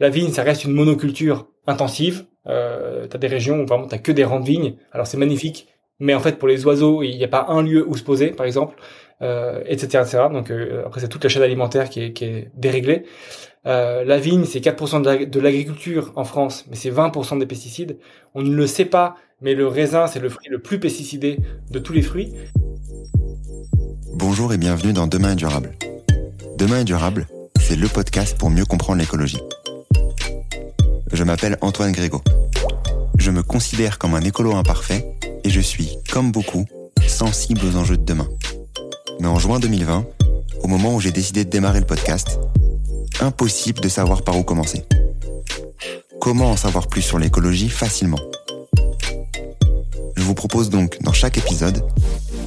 La vigne, ça reste une monoculture intensive. Euh, t'as des régions où vraiment t'as que des rangs de vignes. Alors c'est magnifique, mais en fait pour les oiseaux, il n'y a pas un lieu où se poser, par exemple, euh, etc.. Donc euh, après c'est toute la chaîne alimentaire qui est, déréglée. La vigne, c'est 4% de l'agriculture en France, mais c'est 20% des pesticides. On ne le sait pas, mais le raisin, c'est le fruit le plus pesticidé de tous les fruits. Bonjour et bienvenue dans Demain est durable. Demain est durable, c'est le podcast pour mieux comprendre l'écologie. Je m'appelle Antoine Grégo. Je me considère comme un écolo imparfait et je suis, comme beaucoup, sensible aux enjeux de demain. Mais en juin 2020, au moment où j'ai décidé de démarrer le podcast, impossible de savoir par où commencer. Comment en savoir plus sur l'écologie facilement? Je vous propose donc, dans chaque épisode,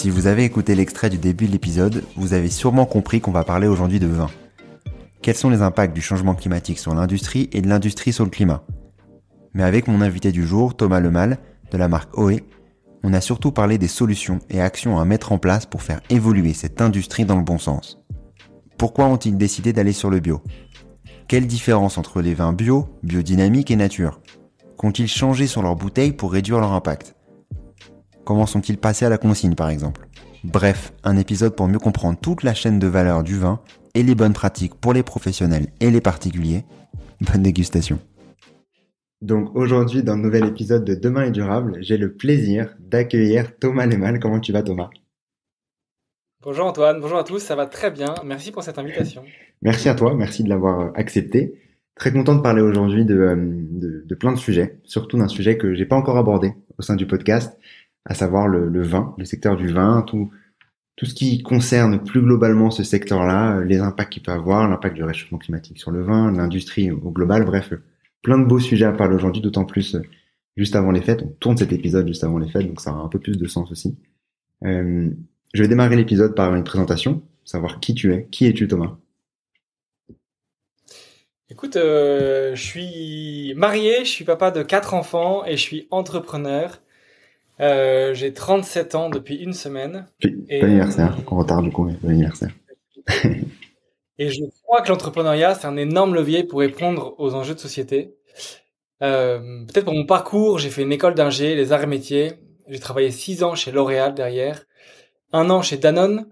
Si vous avez écouté l'extrait du début de l'épisode, vous avez sûrement compris qu'on va parler aujourd'hui de vin. Quels sont les impacts du changement climatique sur l'industrie et de l'industrie sur le climat? Mais avec mon invité du jour, Thomas Lemal, de la marque OE, on a surtout parlé des solutions et actions à mettre en place pour faire évoluer cette industrie dans le bon sens. Pourquoi ont-ils décidé d'aller sur le bio? Quelle différence entre les vins bio, biodynamiques et nature? Qu'ont-ils changé sur leurs bouteilles pour réduire leur impact? Comment sont-ils passés à la consigne par exemple? Bref, un épisode pour mieux comprendre toute la chaîne de valeur du vin et les bonnes pratiques pour les professionnels et les particuliers. Bonne dégustation. Donc aujourd'hui, dans le nouvel épisode de Demain est durable, j'ai le plaisir d'accueillir Thomas Lemal. Comment tu vas Thomas? Bonjour Antoine, bonjour à tous, ça va très bien. Merci pour cette invitation. Merci à toi, merci de l'avoir accepté. Très content de parler aujourd'hui de, euh, de, de, plein de sujets, surtout d'un sujet que j'ai pas encore abordé au sein du podcast, à savoir le, le vin, le secteur du vin, tout, tout ce qui concerne plus globalement ce secteur-là, les impacts qu'il peut avoir, l'impact du réchauffement climatique sur le vin, l'industrie au global, bref, plein de beaux sujets à parler aujourd'hui, d'autant plus euh, juste avant les fêtes. On tourne cet épisode juste avant les fêtes, donc ça aura un peu plus de sens aussi. Euh, je vais démarrer l'épisode par une présentation, savoir qui tu es. Qui es-tu Thomas? Écoute, euh, je suis marié, je suis papa de quatre enfants et je suis entrepreneur. Euh, j'ai 37 ans depuis une semaine. Bon anniversaire, en retard du coup, bon anniversaire. Et je crois que l'entrepreneuriat, c'est un énorme levier pour répondre aux enjeux de société. Euh, Peut-être pour mon parcours, j'ai fait une école d'ingé, les arts et métiers. J'ai travaillé six ans chez L'Oréal derrière, un an chez Danone.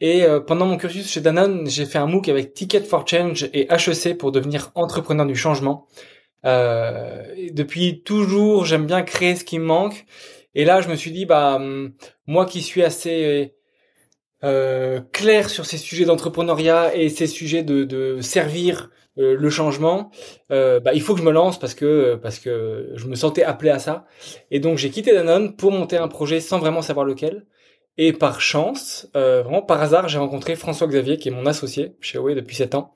Et euh, pendant mon cursus chez Danone, j'ai fait un MOOC avec Ticket for Change et HEC pour devenir entrepreneur du changement. Depuis toujours, j'aime bien créer ce qui me manque. Et là, je me suis dit, bah, hum, moi qui suis assez euh, clair sur ces sujets d'entrepreneuriat et ces sujets de, de servir euh, le changement, euh, bah, il faut que je me lance parce que parce que je me sentais appelé à ça. Et donc j'ai quitté Danone pour monter un projet sans vraiment savoir lequel. Et par chance, euh, vraiment par hasard, j'ai rencontré François Xavier qui est mon associé chez OE depuis 7 ans.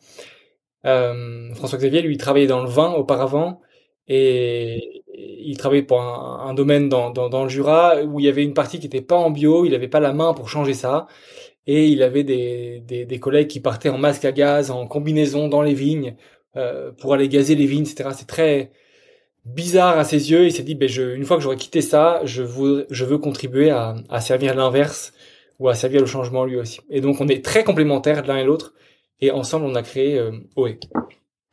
Euh, François Xavier, lui, travaillait dans le vin auparavant et il travaillait pour un, un domaine dans, dans, dans, le Jura où il y avait une partie qui n'était pas en bio, il n'avait pas la main pour changer ça. Et il avait des, des, des, collègues qui partaient en masque à gaz, en combinaison dans les vignes, euh, pour aller gazer les vignes, etc. C'est très bizarre à ses yeux. Il s'est dit, ben je, une fois que j'aurai quitté ça, je veux, je veux contribuer à, à servir l'inverse ou à servir le changement lui aussi. Et donc on est très complémentaires l'un et l'autre. Et ensemble, on a créé euh, OE.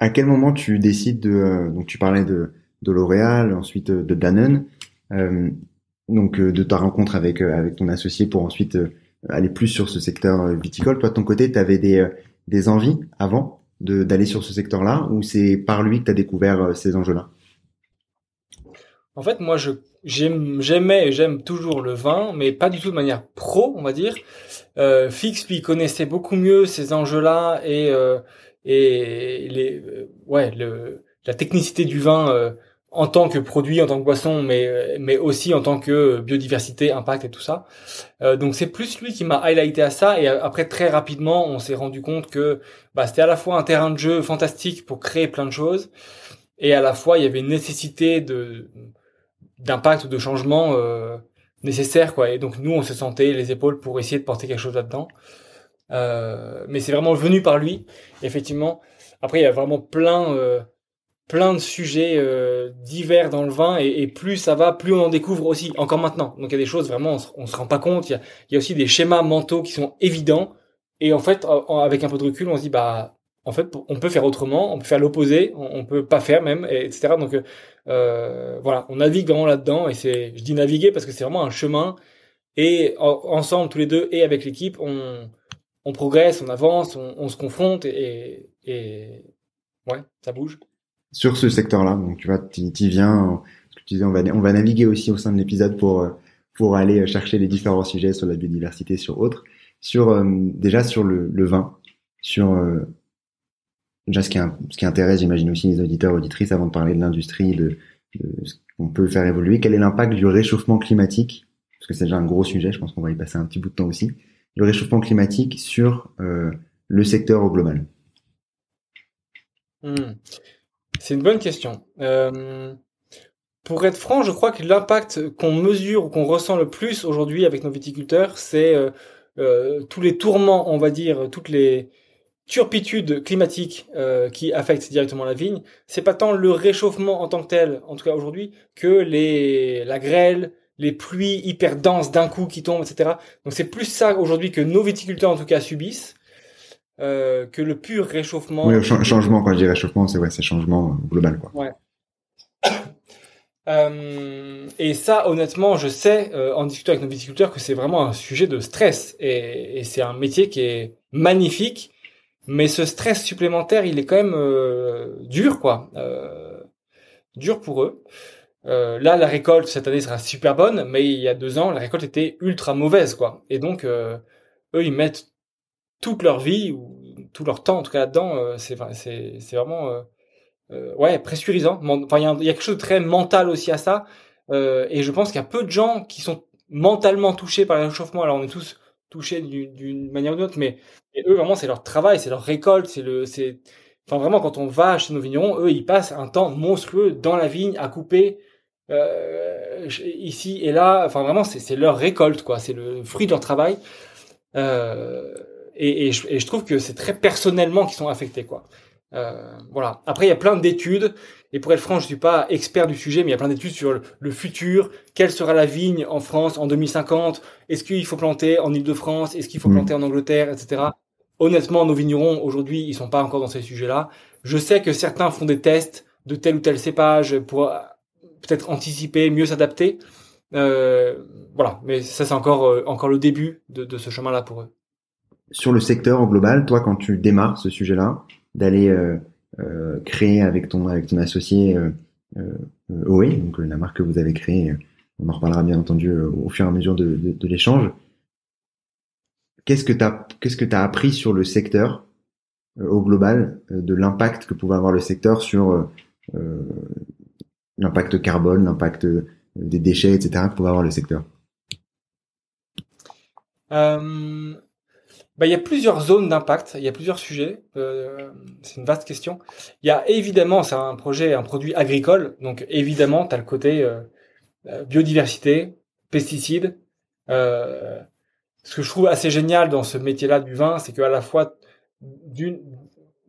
À quel moment tu décides de... Euh, donc tu parlais de de L'Oréal, ensuite euh, de Danone, euh, donc de ta rencontre avec ton associé pour ensuite aller plus sur ce secteur viticole. Toi, de ton côté, tu avais des envies avant d'aller sur ce secteur-là, ou c'est par lui que tu as découvert ces enjeux-là? En fait, moi, je j'aimais et j'aime toujours le vin, mais pas du tout de manière pro, on va dire. Fix lui connaissait beaucoup mieux ces enjeux-là et et les euh, ouais le la technicité du vin euh, en tant que produit, en tant que boisson, mais mais aussi en tant que biodiversité, impact et tout ça. Euh, donc c'est plus lui qui m'a highlighté à ça. Et après très rapidement on s'est rendu compte que bah, c'était à la fois un terrain de jeu fantastique pour créer plein de choses. Et à la fois il y avait une nécessité de d'impact ou de changement euh, nécessaire quoi. Et donc nous on se sentait les épaules pour essayer de porter quelque chose là-dedans euh, mais c'est vraiment venu par lui effectivement. Après il y a vraiment plein euh, plein de sujets euh, divers dans le vin et, et, plus ça va plus on en découvre aussi encore maintenant. Donc il y a des choses vraiment on se, se rend pas compte. Il y a, aussi des schémas mentaux qui sont évidents et en fait avec un peu de recul on se dit bah en fait, on peut faire autrement, on peut faire l'opposé, on, on, peut pas faire même, etc. Donc euh, voilà, on navigue vraiment là-dedans et c'est, je dis naviguer parce que c'est vraiment un chemin et ensemble tous les deux et avec l'équipe, on, on progresse, on avance, on, on se confronte et, et, ouais, ça bouge. Sur ce secteur-là, donc tu vois, tu viens, tu disais, on va, on va naviguer aussi au sein de l'épisode pour pour aller chercher les différents sujets sur la biodiversité, sur autres, sur euh, déjà sur le, le vin, sur euh, déjà ce qui, ce qui intéresse, j'imagine aussi les auditeurs auditrices avant de parler de l'industrie, de, de, ce qu'on peut faire évoluer. Quel est l'impact du réchauffement climatique? Parce que c'est déjà un gros sujet, je pense qu'on va y passer un petit bout de temps aussi. Le réchauffement climatique sur euh, le secteur au global. Hmm. C'est une bonne question. Euh, pour être franc, je crois que l'impact qu'on mesure ou qu'on ressent le plus aujourd'hui avec nos viticulteurs, c'est euh, tous les tourments, on va dire, toutes les turpitude climatique euh, qui affecte directement la vigne, c'est pas tant le réchauffement en tant que tel, en tout cas aujourd'hui, que les la grêle, les pluies hyper denses d'un coup qui tombent, etc. Donc c'est plus ça aujourd'hui que nos viticulteurs en tout cas subissent euh, que le pur réchauffement. Oui, changement quand je dis réchauffement, c'est ouais, c'est changement global quoi. Ouais. Euh, et ça, honnêtement, je sais euh, en discutant avec nos viticulteurs que c'est vraiment un sujet de stress et, et c'est un métier qui est magnifique mais ce stress supplémentaire, il est quand même euh, dur, quoi. Euh, dur pour eux. Euh, là, la récolte cette année sera super bonne, mais il y a deux ans, la récolte était ultra mauvaise, quoi. Et donc, eux, ils mettent toute leur vie ou tout leur temps, en tout cas là-dedans. c'est c'est c'est vraiment ouais pressurisant. Enfin, il y, a, y a quelque chose de très mental aussi à ça. et je pense qu'il y a peu de gens qui sont mentalement touchés par le réchauffement. Alors, on est tous touchés d'une manière ou d'une autre, mais eux, vraiment, c'est leur travail, c'est leur récolte, c'est le, c'est, enfin vraiment, quand on va chez nos vignerons, eux, ils passent un temps monstrueux dans la vigne à couper euh, ici et là. Enfin vraiment, c'est leur récolte, quoi. C'est le fruit de leur travail. Euh, et, et, je, et, je, trouve que c'est très personnellement qu'ils sont affectés, quoi. Euh, voilà. Après, il y a plein d'études. Et pour être franc, je suis pas expert du sujet, mais il y a plein d'études sur le, futur. Quelle sera la vigne en France en 2050 Est-ce qu'il faut planter en Île-de-France? Est-ce qu'il faut mmh. planter en Angleterre, etc honnêtement, nos vignerons aujourd'hui, ils sont pas encore dans ces sujets-là. Je sais que certains font des tests de tel ou tel cépage pour peut-être anticiper, mieux s'adapter. Euh, voilà, mais ça c'est encore euh, encore le début de, ce chemin-là pour eux. Sur le secteur en global, toi, quand tu démarres ce sujet-là, d'aller euh, créer avec ton avec ton associé OE, donc la marque que vous avez créée, on en reparlera bien entendu au fur et à mesure de, de, l'échange qu'est-ce que tu as qu'est-ce que tu as appris sur le secteur au global de l'impact que pouvait avoir le secteur sur l'impact carbone, l'impact des déchets, etc. que pouvait avoir le secteur bah, il y a plusieurs zones d'impact, il y a plusieurs sujets. Euh, c'est une vaste question. Il y a évidemment, c'est un projet, un produit agricole, donc évidemment, tu as le côté biodiversité, pesticides, euh, ce que je trouve assez génial dans ce métier-là du vin, c'est qu'à la fois, d'une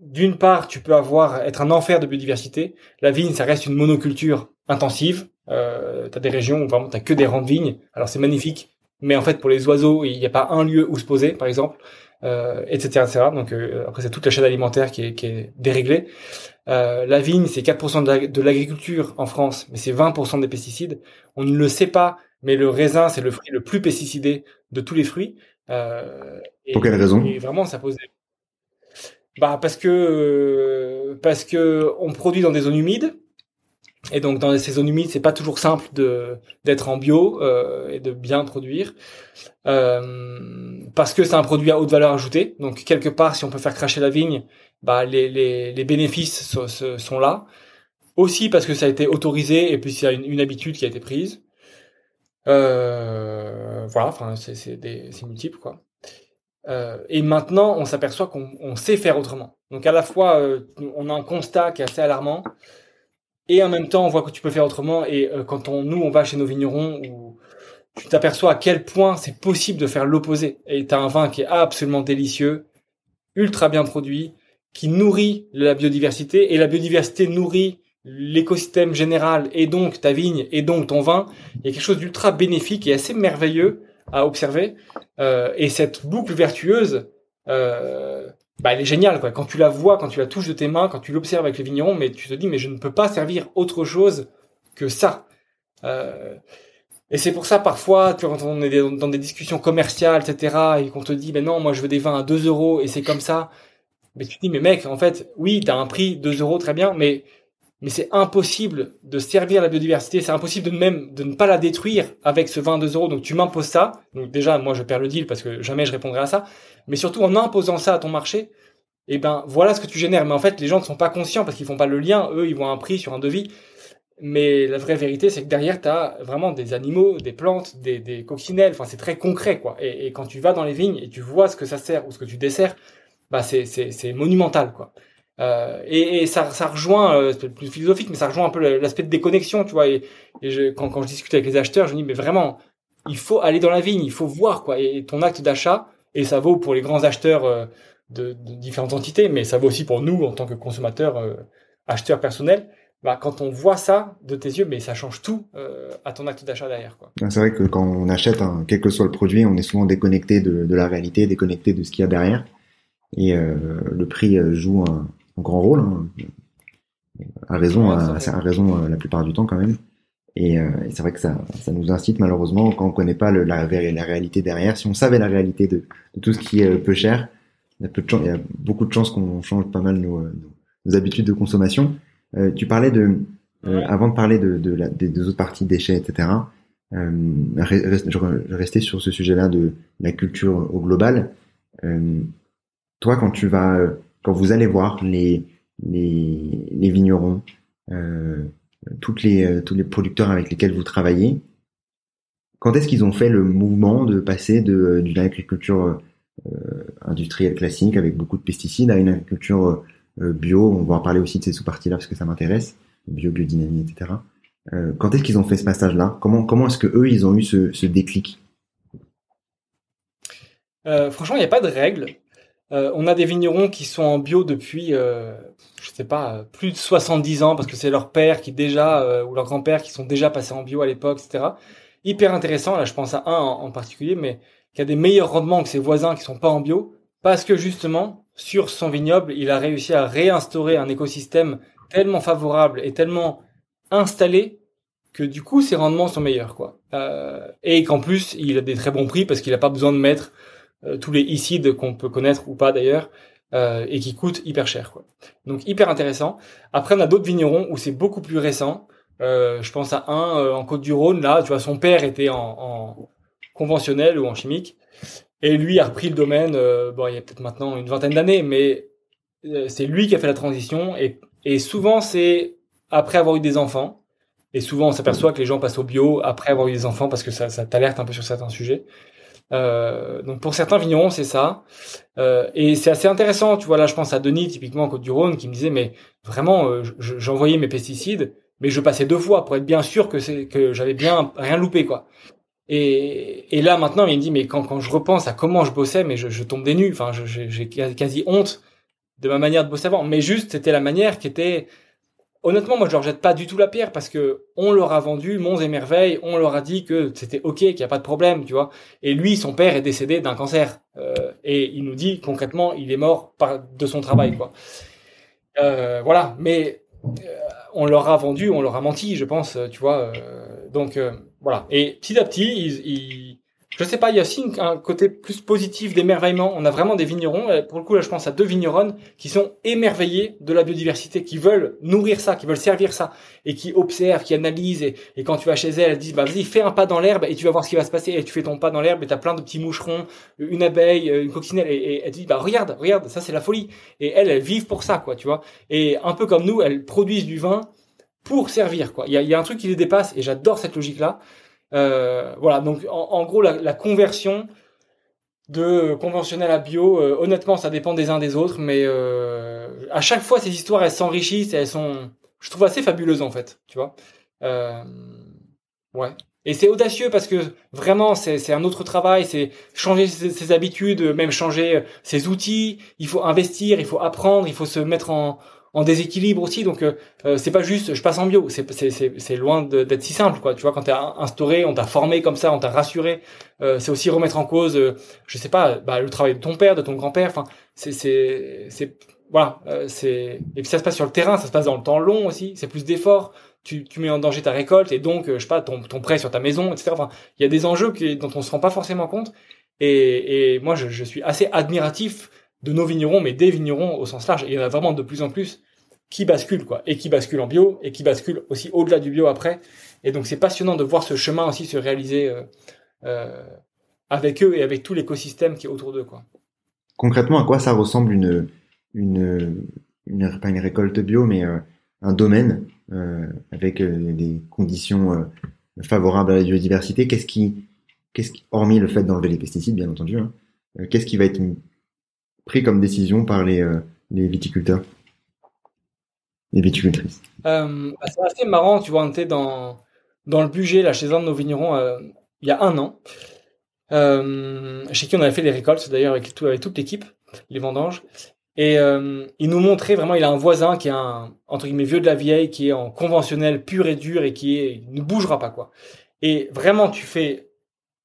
d'une part, tu peux avoir être un enfer de biodiversité. La vigne, ça reste une monoculture intensive. Euh, tu as des régions où vraiment t'as que des rangs de vignes. Alors c'est magnifique, mais en fait pour les oiseaux, il n'y a pas un lieu où se poser, par exemple, euh, etc., etc. Donc euh, après c'est toute la chaîne alimentaire qui est, qui est déréglée. Euh, la vigne, c'est 4% de l'agriculture en France, mais c'est 20% des pesticides. On ne le sait pas, mais le raisin, c'est le fruit le plus pesticidé de tous les fruits. Euh, Pour quelle raison? Et vraiment, ça pose. Bah parce que parce que on produit dans des zones humides, Et donc dans ces zones humides, c'est pas toujours simple de d'être en bio euh, et de bien produire euh, parce que c'est un produit à haute valeur ajoutée. Donc quelque part, si on peut faire cracher la vigne, bah les les, les bénéfices sont, sont là. Aussi parce que ça a été autorisé et puis il y a une, une habitude qui a été prise. Euh, voilà, enfin c'est c'est c'est multiple quoi. Euh, et maintenant, on s'aperçoit qu'on on sait faire autrement. Donc à la fois, euh, on a un constat qui est assez alarmant et en même temps on voit que tu peux faire autrement et euh, quand on nous on va chez nos vignerons où tu t'aperçois à quel point c'est possible de faire l'opposé. Et tu as un vin qui est absolument délicieux ultra bien produit qui nourrit la biodiversité et la biodiversité nourrit l'écosystème général et donc ta vigne et donc ton vin. Il y a quelque chose d'ultra bénéfique et assez merveilleux à observer et cette boucle vertueuse euh, bah, elle est géniale quoi. Quand tu la vois, quand tu la touches de tes mains, quand tu l'observes avec les vignerons, mais tu te dis mais je ne peux pas servir autre chose que ça. Euh, et c'est pour ça parfois, quand on est dans des discussions commerciales, etc., et qu'on te dit mais non, moi je veux des vins à 2 euros et c'est comme ça. Mais tu te dis mais mec, en fait, oui, t'as un prix 2 euros très bien, mais mais c'est impossible de servir la biodiversité, c'est impossible de même de ne pas la détruire avec ce vin 2 euros. Donc tu m'imposes ça. Donc déjà, moi je perds le deal parce que jamais je répondrai à ça. Mais surtout en imposant ça à ton marché, eh ben voilà ce que tu génères. Mais en fait, les gens ne sont pas conscients parce qu'ils font pas le lien. Eux, ils voient un prix sur un devis. Mais la vraie vérité, c'est que derrière, tu as vraiment des animaux, des plantes, des, coccinelles. Enfin, c'est très concret, quoi. Et, et, quand tu vas dans les vignes et tu vois ce que ça sert ou ce que tu desserres, bah c'est monumental, quoi. Euh, et, ça, ça rejoint, euh, c'est plus philosophique, mais ça rejoint un peu l'aspect de déconnexion, tu vois. Et, quand, quand je discute avec les acheteurs, je dis, mais vraiment, il faut aller dans la vigne, il faut voir, quoi. Et ton acte d'achat, et ça vaut pour les grands acheteurs euh, de, différentes entités, mais ça vaut aussi pour nous en tant que consommateurs, acheteurs personnels. Bah, quand on voit ça de tes yeux, mais ça change tout à ton acte d'achat derrière. Quoi. C'est vrai que quand on achète, quel que soit le produit, on est souvent déconnecté de, la réalité, déconnecté de ce qu'il y a derrière. Et le prix joue un, un grand rôle, hein. à raison, à, à, raison euh, la plupart du temps quand même. Et, euh, et c'est vrai que ça, ça nous incite malheureusement quand on connaît pas le, la, la réalité derrière. Si on savait la réalité de, de tout ce qui est euh, peu cher, il y a, peu de chance, il y a beaucoup de chances qu'on change pas mal nos, nos, habitudes de consommation. Euh, tu parlais de, euh, avant de parler de, de la, des, autres parties déchets, etc. Je restais sur ce sujet-là de la culture au global. Toi, quand tu vas quand vous allez voir les, les, vignerons, euh, toutes les, euh, tous les producteurs avec lesquels vous travaillez, quand est-ce qu'ils ont fait le mouvement de passer de d'une agriculture euh, industrielle classique avec beaucoup de pesticides à une agriculture euh, bio? On va en parler aussi de ces sous-parties-là parce que ça m'intéresse, bio, biodynamie, etc. Euh, quand est-ce qu'ils ont fait ce passage-là? Comment comment est-ce que eux ils ont eu ce, ce déclic? Euh, Franchement, il n'y a pas de règle. Euh, on a des vignerons qui sont en bio depuis, euh, je sais pas, plus de 70 ans parce que c'est leur père qui déjà euh, ou leur grand-père qui sont déjà passés en bio à l'époque, etc. Hyper intéressant. Là, je pense à un en, particulier, mais qui a des meilleurs rendements que ses voisins qui sont pas en bio parce que justement sur son vignoble, il a réussi à réinstaurer un écosystème tellement favorable et tellement installé que du coup ses rendements sont meilleurs, quoi. Euh, et qu'en plus, il a des très bons prix parce qu'il n'a pas besoin de mettre tous les icides qu'on peut connaître ou pas d'ailleurs, euh, et qui coûtent hyper cher. Donc hyper intéressant. Après, on a d'autres vignerons où c'est beaucoup plus récent. Euh, je pense à un euh, en Côte-du-Rhône, là, tu vois, son père était en, en, conventionnel ou en chimique, et lui a repris le domaine, euh, bon, il y a peut-être maintenant une vingtaine d'années, mais c'est lui qui a fait la transition, et, et souvent c'est après avoir eu des enfants, et souvent on s'aperçoit que les gens passent au bio après avoir eu des enfants parce que ça, ça t'alerte un peu sur certains sujets. Euh, donc pour certains vignerons, c'est ça. Euh, et c'est assez intéressant. Tu vois, là, je pense à Denis, typiquement en Côte-du-Rhône, qui me disait, mais vraiment, euh, j'envoyais mes pesticides, mais je passais deux fois pour être bien sûr que c'est que j'avais bien rien loupé, quoi. Et, et là maintenant, il me dit, mais quand, quand je repense à comment je bossais, mais je, je tombe des nues. Enfin, j'ai quasi honte de ma manière de bosser avant. Mais juste, c'était la manière qui était honnêtement, moi, je leur jette pas du tout la pierre parce que on leur a vendu monts et merveilles, on leur a dit que c'était ok, qu'il n'y a pas de problème, tu vois. Et lui, son père est décédé d'un cancer euh, et il nous dit concrètement, il est mort par de son travail, quoi. Euh, voilà, mais euh, on leur a vendu, on leur a menti, je pense, tu vois. Euh, donc voilà. Et petit à petit, ils, ils, je sais pas, il y a aussi un côté plus positif d'émerveillement. On a vraiment des vignerons, pour le coup là je pense à deux vigneronnes qui sont émerveillés de la biodiversité, qui veulent nourrir ça, qui veulent servir ça, et qui observent, qui analysent, et, et quand tu vas chez elles, elles disent, bah vas-y, fais un pas dans l'herbe, et tu vas voir ce qui va se passer, et tu fais ton pas dans l'herbe, et t'as plein de petits moucherons, une abeille, une coccinelle, et, et elle dit, bah regarde, regarde, ça c'est la folie. Et elles, elles vivent pour ça, quoi, tu vois. Et un peu comme nous, elles produisent du vin pour servir, quoi. Il y a, y a un truc qui les dépasse, et j'adore cette logique-là. Euh, voilà, donc en, gros, la, conversion de conventionnel à bio, euh, honnêtement, ça dépend des uns des autres, mais euh, à chaque fois, ces histoires, elles s'enrichissent et elles sont, je trouve, assez fabuleuses en fait, tu vois. ouais. Et c'est audacieux parce que vraiment, c'est un autre travail, c'est changer ses, ses, habitudes, même changer ses outils. Il faut investir, il faut apprendre, il faut se mettre en, en déséquilibre aussi. Donc euh, euh, c'est pas juste je passe en bio, c'est c'est loin d'être si simple quoi. Tu vois quand t'es instauré, on t'a formé comme ça, on t'a rassuré. Euh, c'est aussi remettre en cause, je sais pas, bah, le travail de ton père, de ton grand-père. Enfin c'est c'est c'est voilà, c'est et puis ça se passe sur le terrain, ça se passe dans le temps long aussi. C'est plus d'efforts. Tu, tu mets en danger ta récolte et donc je sais pas ton, ton prêt sur ta maison, etc. Enfin il y a des enjeux qui, dont on se rend pas forcément compte. Et, et moi je, je suis assez admiratif de nos vignerons, mais des vignerons au sens large. Il y en a vraiment de plus en plus qui basculent, quoi. Et qui basculent en bio, et qui basculent aussi au-delà du bio après. Et donc, c'est passionnant de voir ce chemin aussi se réaliser euh, euh, avec eux et avec tout l'écosystème qui est autour d'eux, quoi. Concrètement, à quoi ça ressemble une, une, pas une récolte bio, mais euh, un domaine avec des conditions favorables à la biodiversité? Qu'est-ce qui, qu'est-ce hormis le fait d'enlever les pesticides, bien entendu, hein, qu'est-ce qui va être pris comme décision par les, euh, les viticulteurs les viticultrices euh, bah, C'est assez marrant, tu vois, on était dans, dans le budget là, chez un de nos vignerons euh, il y a un an, chez qui on avait fait les récoltes, d'ailleurs avec, tout, avec toute l'équipe, les vendanges. Et il nous montrait vraiment, il a un voisin qui est un entre guillemets vieux de la vieille, qui est en conventionnel pur et dur et qui ne bougera pas quoi. Et vraiment, tu fais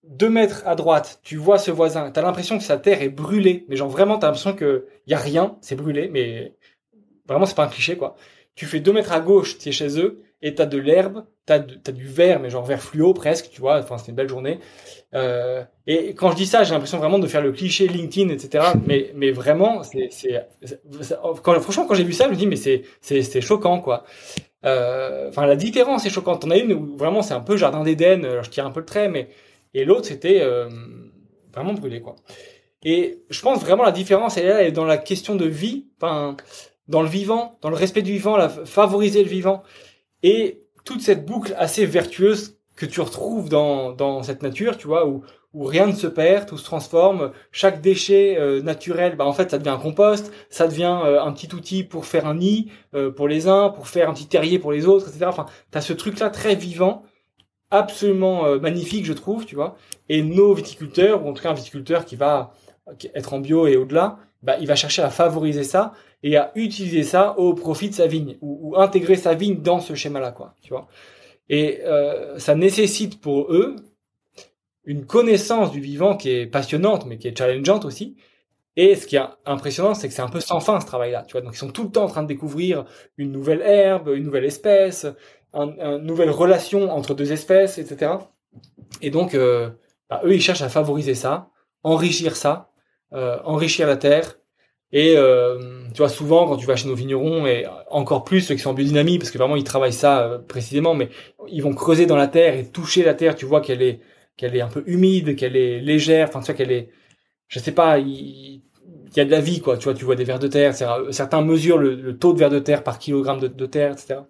deux mètres à droite, tu vois ce voisin, t'as l'impression que sa terre est brûlée, mais genre vraiment t'as l'impression que y a rien, c'est brûlé, mais vraiment c'est pas un cliché quoi. Tu fais deux mètres à gauche, tu es chez eux, et t'as de l'herbe, t'as as du vert, mais genre vert fluo presque, tu vois, enfin c'est une belle journée. Euh, et quand je dis ça, j'ai l'impression vraiment de faire le cliché LinkedIn, etc. Mais mais vraiment, c'est franchement quand j'ai vu ça, je me dis mais c'est c'est choquant quoi. Euh, enfin la différence est choquante. On a une où vraiment c'est un peu jardin d'Éden, je tire un peu le trait, mais et l'autre c'était euh, vraiment brûlé quoi. Et je pense vraiment la différence elle elle est dans la question de vie, enfin dans le vivant, dans le respect du vivant, la, favoriser le vivant et toute cette boucle assez vertueuse que tu retrouves dans, dans cette nature, tu vois, où, où rien ne se perd, tout se transforme, chaque déchet euh, naturel, bah en fait ça devient un compost, ça devient euh, un petit outil pour faire un nid pour les uns, pour faire un petit terrier pour les autres, etc. Enfin, t'as ce truc là très vivant absolument euh, magnifique, je trouve, tu vois. Et nos viticulteurs, ou en tout cas un viticulteur qui va être en bio et au-delà, bah, il va chercher à favoriser ça et à utiliser ça au profit de sa vigne ou, intégrer sa vigne dans ce schéma-là, quoi, tu vois. Et euh, ça nécessite pour eux une connaissance du vivant qui est passionnante, mais qui est challengeante aussi. Et ce qui est impressionnant, c'est que c'est un peu sans fin ce travail-là, tu vois. Donc ils sont tout le temps en train de découvrir une nouvelle herbe, une nouvelle espèce, une nouvelle relation entre deux espèces, etc. Et donc, euh, bah, eux, ils cherchent à favoriser ça, enrichir ça, euh, enrichir la terre. Et euh, tu vois, souvent, quand tu vas chez nos vignerons, et encore plus ceux qui sont en biodynamie, parce que vraiment, ils travaillent ça précisément, mais ils vont creuser dans la terre et toucher la terre, tu vois qu'elle est qu'elle est un peu humide, qu'elle est légère, enfin, tu vois qu'elle est, je sais pas, il, y a de la vie, quoi. Tu vois, tu vois des vers de terre. Certains mesurent le, taux de vers de terre par kilogramme de, de terre, etc.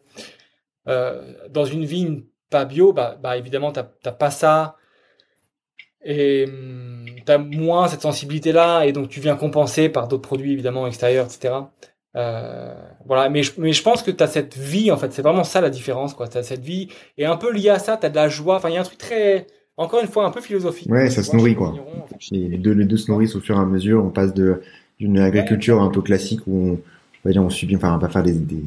Euh, dans une vigne pas bio, bah, bah évidemment, t'as pas ça. Et hum, tu as moins cette sensibilité-là, et donc tu viens compenser par d'autres produits, évidemment, extérieurs, etc. Euh, voilà, mais je, mais je pense que tu as cette vie, en fait, c'est vraiment ça la différence, quoi. Tu as cette vie, et un peu lié à ça, tu as de la joie, enfin, il y a un truc très, encore une fois, un peu philosophique. Ouais, ça se nourrit, quoi. les, deux, les deux se nourrissent au fur et à mesure, on passe d'une agriculture un peu classique où on, on va dire, on subit, enfin, on va pas faire des, des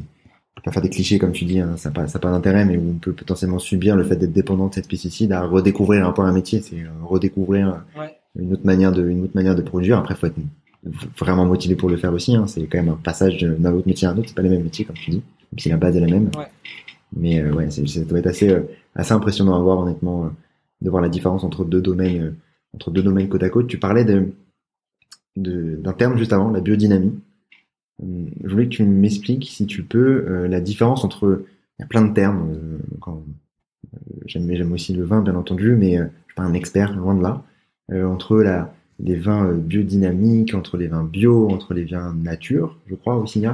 pas faire des clichés comme tu dis, hein, ça n'a pas, ça pas d'intérêt, mais où on peut potentiellement subir le fait d'être dépendant de cette pesticide à redécouvrir un peu un métier, c'est euh, redécouvrir une autre manière de, une autre manière de produire. Après, faut être vraiment motivé pour le faire aussi. Hein. C'est quand même un passage d'un autre métier à un autre. C'est pas les mêmes métiers comme tu dis, même si la base est la même. Mais euh, ouais, ça doit être assez, euh, assez impressionnant à voir honnêtement, de voir la différence entre deux domaines entre deux domaines côte à côte. Tu parlais de d'un terme juste avant, la biodynamie. Hum, je voulais que tu m'expliques, si tu peux, la différence entre il y a plein de termes. quand, j'aime aussi le vin, bien entendu, mais je suis pas un expert, loin de là. entre les vins euh, biodynamiques, entre les vins bio, entre les vins nature, je crois aussi.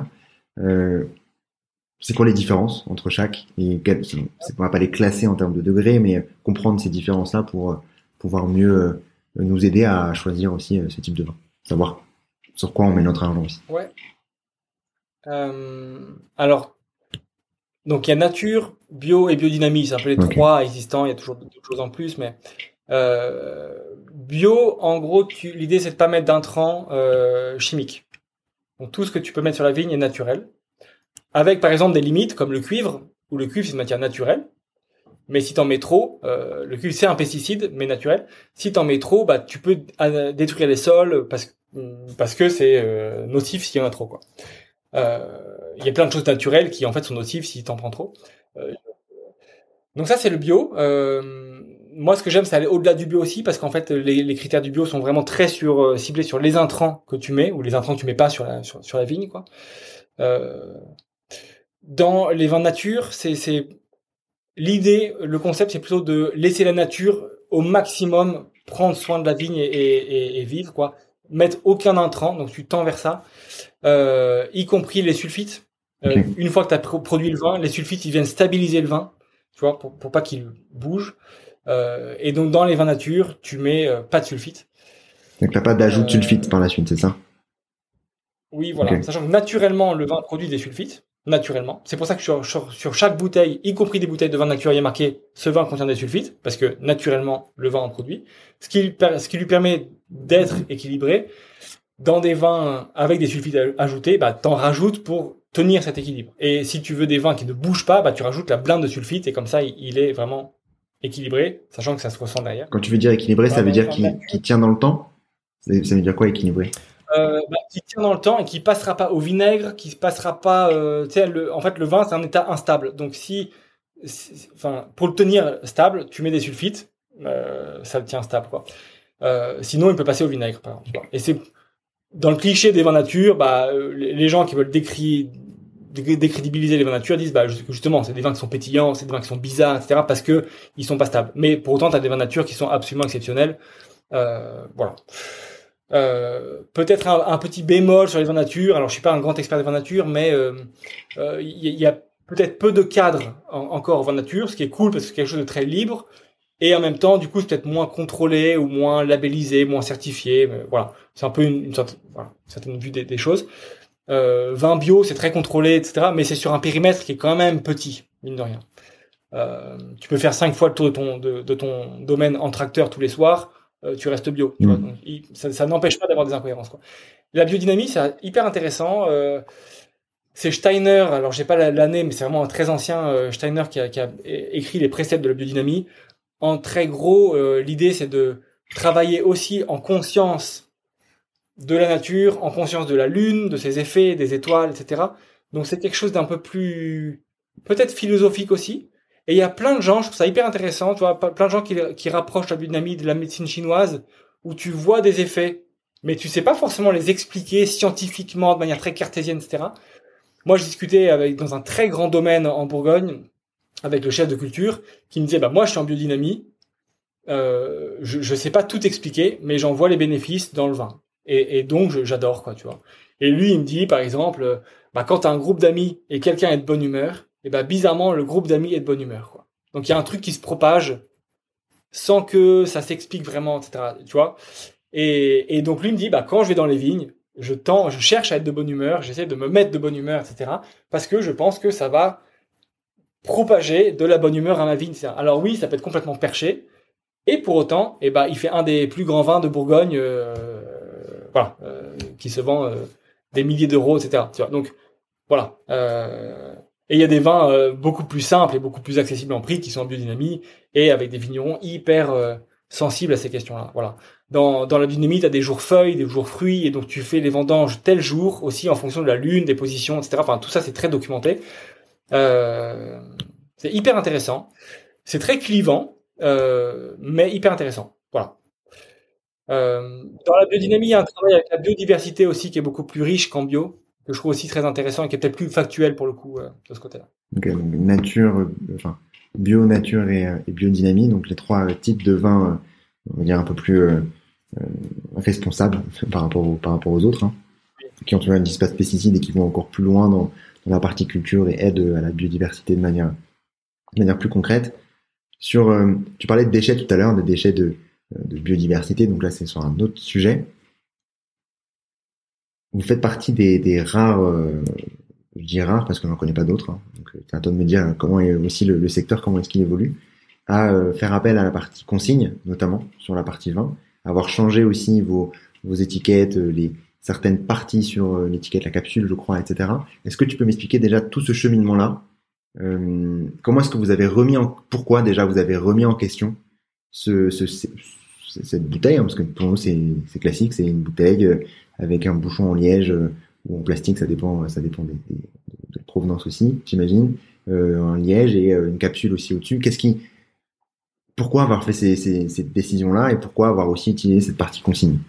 Euh, c'est quoi les différences entre chaque et on va pas les classer en termes de degrés, mais comprendre ces différences-là pour euh, pouvoir mieux euh, nous aider à choisir aussi ce type de vin, savoir sur quoi on met notre argent aussi. Euh, alors, donc il y a nature, bio et biodynamie, c'est un peu les trois existants. Il y a toujours d'autres choses en plus, mais euh, bio, en gros, l'idée c'est de pas mettre d'intrants euh, chimiques. Donc tout ce que tu peux mettre sur la vigne est naturel, avec par exemple des limites comme le cuivre, où le cuivre c'est une matière naturelle. Mais si t'en mets trop, euh, le cuivre c'est un pesticide, mais naturel. Si t'en mets trop, bah tu peux euh, détruire les sols parce parce que c'est euh, nocif s'il y en a trop quoi. Il y a plein de choses naturelles qui en fait sont nocives si t'en prends trop. donc ça c'est le bio. Euh, moi, ce que j'aime, c'est aller au-delà du bio aussi, parce qu'en fait, les, critères du bio sont vraiment très sur euh, ciblés sur les intrants que tu mets ou les intrants que tu mets pas sur la sur, la vigne, quoi. Euh, dans les vins de nature, c'est l'idée, le concept, c'est plutôt de laisser la nature au maximum prendre soin de la vigne et, et, vivre, quoi. Mettre aucun intrant, donc tu tends vers ça, euh, y compris les sulfites. Une fois que tu as produit le vin, les sulfites, ils viennent stabiliser le vin, tu vois, pour, pour pas qu'il bouge. Euh, et donc dans les vins nature, tu mets euh, pas de sulfite. Donc t'as pas d'ajout de sulfite par la suite, c'est ça? Oui, voilà. Sachant que naturellement, le vin produit des sulfites, naturellement. C'est pour ça que sur, sur, chaque bouteille, y compris des bouteilles de vin nature, il y a marqué ce vin contient des sulfites, parce que naturellement, le vin en produit. Ce qui, ce qui lui permet d'être équilibré. Dans des vins avec des sulfites ajoutés, bah, t'en rajoutes pour tenir cet équilibre. Et si tu veux des vins qui ne bougent pas, bah, tu rajoutes la blinde de sulfite et comme ça, il est vraiment équilibré, sachant que ça se ressent derrière. Quand tu veux dire équilibré, ça veut dire qu'il tient dans le temps? Ça veut dire quoi équilibré? Euh, bah, qui tient dans le temps et qui passera pas au vinaigre, qui passera pas. Euh, le, en fait, le vin c'est un état instable. Donc si, enfin, pour le tenir stable, tu mets des sulfites, euh, ça le tient stable quoi. Euh, sinon, il peut passer au vinaigre, par exemple. Et c'est dans le cliché des vins nature, bah, les gens qui veulent décrédibiliser les vins nature disent bah justement c'est des vins qui sont pétillants c'est des vins qui sont bizarres etc parce que ils sont pas stables mais pour autant as des vins nature qui sont absolument exceptionnels voilà euh, peut-être un, petit bémol sur les vins nature alors je suis pas un grand expert des vins nature mais il euh, euh, y, a peut-être peu de cadres encore aux vins nature ce qui est cool parce que c'est quelque chose de très libre et en même temps du coup c'est peut-être moins contrôlé ou moins labellisé moins certifié voilà c'est un peu une, une sorte, voilà, certaine vue des, des choses euh, vin bio, c'est très contrôlé, etc. Mais c'est sur un périmètre qui est quand même petit, mine de rien. Euh, tu peux faire cinq fois le tour de ton, de, ton domaine en tracteur tous les soirs, euh, tu restes bio. Tu vois, mm. ça, ça n'empêche pas d'avoir des incohérences. Quoi. La biodynamie, c'est hyper intéressant. Euh, c'est Steiner, alors j'ai pas l'année, mais c'est vraiment un très ancien euh, Steiner qui a, qui a, écrit les préceptes de la biodynamie. En très gros, l'idée c'est de travailler aussi en conscience de la nature, en conscience de la lune, de ses effets, des étoiles, etc. Donc c'est quelque chose d'un peu plus peut-être philosophique aussi. Et il y a plein de gens, je trouve ça hyper intéressant, tu vois, plein de gens qui, qui rapprochent la biodynamie de la médecine chinoise, où tu vois des effets, mais tu sais pas forcément les expliquer scientifiquement de manière très cartésienne, etc. Moi, je discutais avec, dans un très grand domaine en Bourgogne avec le chef de culture qui me disait, bah moi, je suis en biodynamie, euh, je, je sais pas tout expliquer, mais j'en vois les bénéfices dans le vin. Et, donc, j'adore, quoi, tu vois. Et lui, il me dit, par exemple, euh, bah, quand t'as un groupe d'amis et quelqu'un est de bonne humeur, et bah, bizarrement, le groupe d'amis est de bonne humeur, quoi. Donc, il y a un truc qui se propage sans que ça s'explique vraiment, etc., tu vois. Et, et donc, lui me dit, bah, quand je vais dans les vignes, je tends, je cherche à être de bonne humeur, j'essaie de me mettre de bonne humeur, etc., parce que je pense que ça va propager de la bonne humeur à ma vigne. Alors oui, ça peut être complètement perché, et pour autant, eh ben, il fait un des plus grands vins de Bourgogne, euh, voilà, euh, qui se vend euh, des milliers d'euros, etc. Tu vois, donc voilà. Euh, et il y a des vins beaucoup plus simples et beaucoup plus accessibles en prix qui sont en biodynamie et avec des vignerons hyper sensibles à ces questions-là. Voilà. Dans, la biodynamie, tu as des jours feuilles, des jours fruits, et donc tu fais les vendanges tel jour aussi en fonction de la lune, des positions, etc. Enfin, tout ça, c'est très documenté. Euh, c'est hyper intéressant. C'est très clivant, euh, mais hyper intéressant. Voilà. Euh, dans la biodynamie, il y a un travail avec la biodiversité aussi qui est beaucoup plus riche qu'en bio, que je trouve aussi très intéressant et qui est peut-être plus factuel pour le coup euh, de ce côté-là. nature, euh, bio, nature et, et, biodynamie, donc les trois types de vins, on va dire un peu plus responsables par rapport par rapport aux autres, hein, qui ont ne disent pas de pesticides et qui vont encore plus loin dans, la partie culture et aident à la biodiversité de manière, de plus concrète. Sur, tu parlais de déchets tout à l'heure, des déchets de de biodiversité, donc là c'est sur un autre sujet. Vous faites partie des, rares, euh, je dis rares parce que j'en connais pas d'autres, hein. donc c'est à toi de me dire comment est aussi le, secteur, comment est-ce qu'il évolue, à euh, faire appel à la partie consigne, notamment sur la partie vin, avoir changé aussi vos, vos étiquettes, euh, les certaines parties sur l'étiquette, la capsule, je crois, etc. Est-ce que tu peux m'expliquer déjà tout ce cheminement-là Comment est-ce que vous avez remis en, pourquoi déjà vous avez remis en question ce, ce, cette bouteille, hein, parce que pour nous c'est classique, c'est une bouteille euh, avec un bouchon en liège euh, ou en plastique, ça dépend, ça dépend de provenance aussi, j'imagine, euh, en liège et euh, une capsule aussi au-dessus. Qu'est-ce qui, pourquoi avoir fait ces, ces, cette décision-là et pourquoi avoir aussi utilisé cette partie consigne?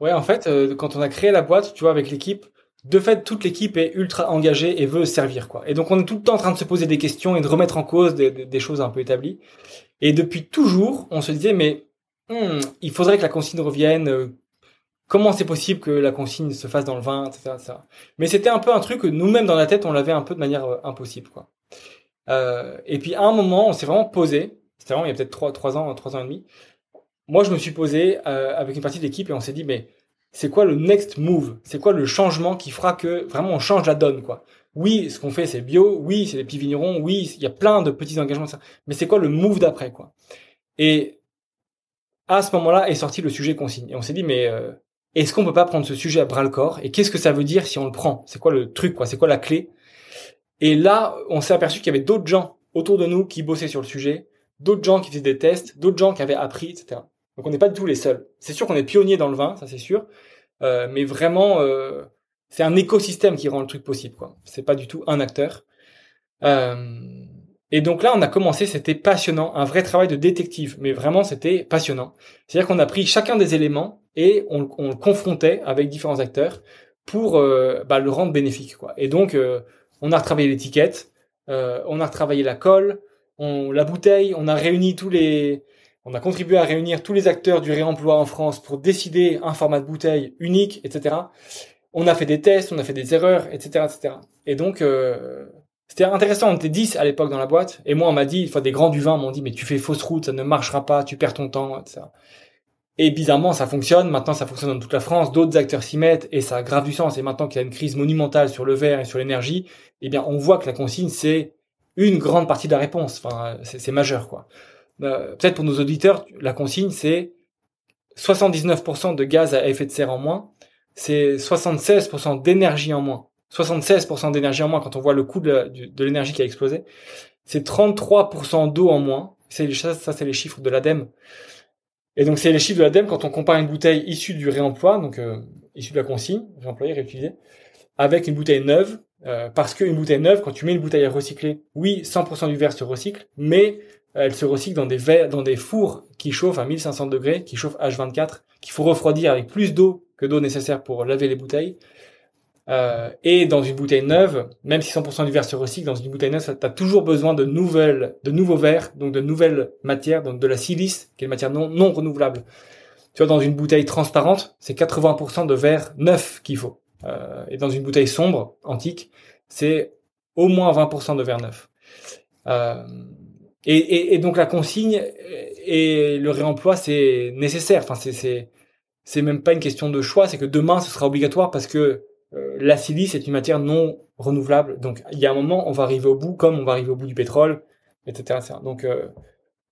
Ouais, en fait, quand on a créé la boîte, tu vois, avec l'équipe, de fait, toute l'équipe est ultra engagée et veut servir, quoi. Et donc, on est tout le temps en train de se poser des questions et de remettre en cause des choses un peu établies. Et depuis toujours, on se disait, mais hmm, il faudrait que la consigne revienne. Euh, comment c'est possible que la consigne se fasse dans le vin, etc. Mais c'était un peu un truc que nous-mêmes dans la tête, on l'avait un peu de manière euh, impossible. Quoi. Euh, et puis à un moment, on s'est vraiment posé. C'était vraiment il y a peut-être trois, trois ans, trois ans et demi. Moi, je me suis posé euh, avec une partie de l'équipe et on s'est dit, mais c'est quoi le next move? C'est quoi le changement qui fera que vraiment on change la donne, quoi? Oui, ce qu'on fait, c'est bio. Oui, c'est des petits vignerons. Oui, il y a plein de petits engagements. Mais c'est quoi le move d'après, quoi? Et à ce moment-là est sorti le sujet consigne. Et on s'est dit, mais euh, est-ce qu'on peut pas prendre ce sujet à bras le corps? Et qu'est-ce que ça veut dire si on le prend? C'est quoi le truc, quoi? C'est quoi la clé? Et là, on s'est aperçu qu'il y avait d'autres gens autour de nous qui bossaient sur le sujet, d'autres gens qui faisaient des tests, d'autres gens qui avaient appris, etc. Donc on n'est pas du tout les seuls. C'est sûr qu'on est pionniers dans le vin, ça c'est sûr. Euh, mais vraiment, euh, c'est un écosystème qui rend le truc possible, quoi. C'est pas du tout un acteur. Euh, et donc là, on a commencé, c'était passionnant, un vrai travail de détective, mais vraiment c'était passionnant. C'est-à-dire qu'on a pris chacun des éléments et on, le confrontait avec différents acteurs pour euh, bah, le rendre bénéfique, quoi. Et donc, euh, on a retravaillé l'étiquette, euh, on a retravaillé la colle, la bouteille, on a réuni tous les, on a contribué à réunir tous les acteurs du réemploi en France pour décider un format de bouteille unique, etc on a fait des tests, on a fait des erreurs, etc., etc. Et donc, c'était intéressant. On était 10 à l'époque dans la boîte. Et moi, on m'a dit, fois des grands du vin m'ont dit, mais tu fais fausse route, ça ne marchera pas, tu perds ton temps, etc. Et bizarrement, ça fonctionne. Maintenant, ça fonctionne dans toute la France. D'autres acteurs s'y mettent et ça a grave du sens. Et maintenant qu'il y a une crise monumentale sur le verre et sur l'énergie, eh bien, on voit que la consigne, c'est une grande partie de la réponse. Enfin, c'est majeur, quoi. Euh, Peut-être pour nos auditeurs, la consigne, c'est 79% de gaz à effet de serre en moins c'est 76% d'énergie en moins. 76% d'énergie en moins quand on voit le coût de l'énergie qui a explosé. C'est 33% d'eau en moins. C'est ça, ça c'est les chiffres de l'ADEME. Et donc c'est les chiffres de l'ADEME quand on compare une bouteille issue du réemploi, donc euh, issue de la consigne, réemployée, réutilisée, avec une bouteille neuve, euh, parce qu'une bouteille neuve, quand tu mets une bouteille à recycler, oui, 100% du verre se recycle, mais elle se recycle dans des dans des fours qui chauffent à 1500 degrés, qui chauffent H24, qu'il faut refroidir avec plus d'eau que d'eau nécessaire pour laver les bouteilles. Euh, et dans une bouteille neuve, même si 100% du verre se recycle, dans une bouteille neuve, tu as toujours besoin de nouvelles, de nouveaux verres, donc de nouvelles matières, donc de la silice, qui est une matière non, renouvelable. Tu vois, dans une bouteille transparente, c'est 80% de verre neuf qu'il faut. Euh, et dans une bouteille sombre, antique, c'est au moins 20% de verre neuf. Euh, et, donc la consigne et le réemploi, c'est nécessaire. Enfin, c'est c'est même pas une question de choix, c'est que demain ce sera obligatoire parce que la silice est une matière non renouvelable. Donc il y a un moment, on va arriver au bout, comme on va arriver au bout du pétrole, etc. Donc euh,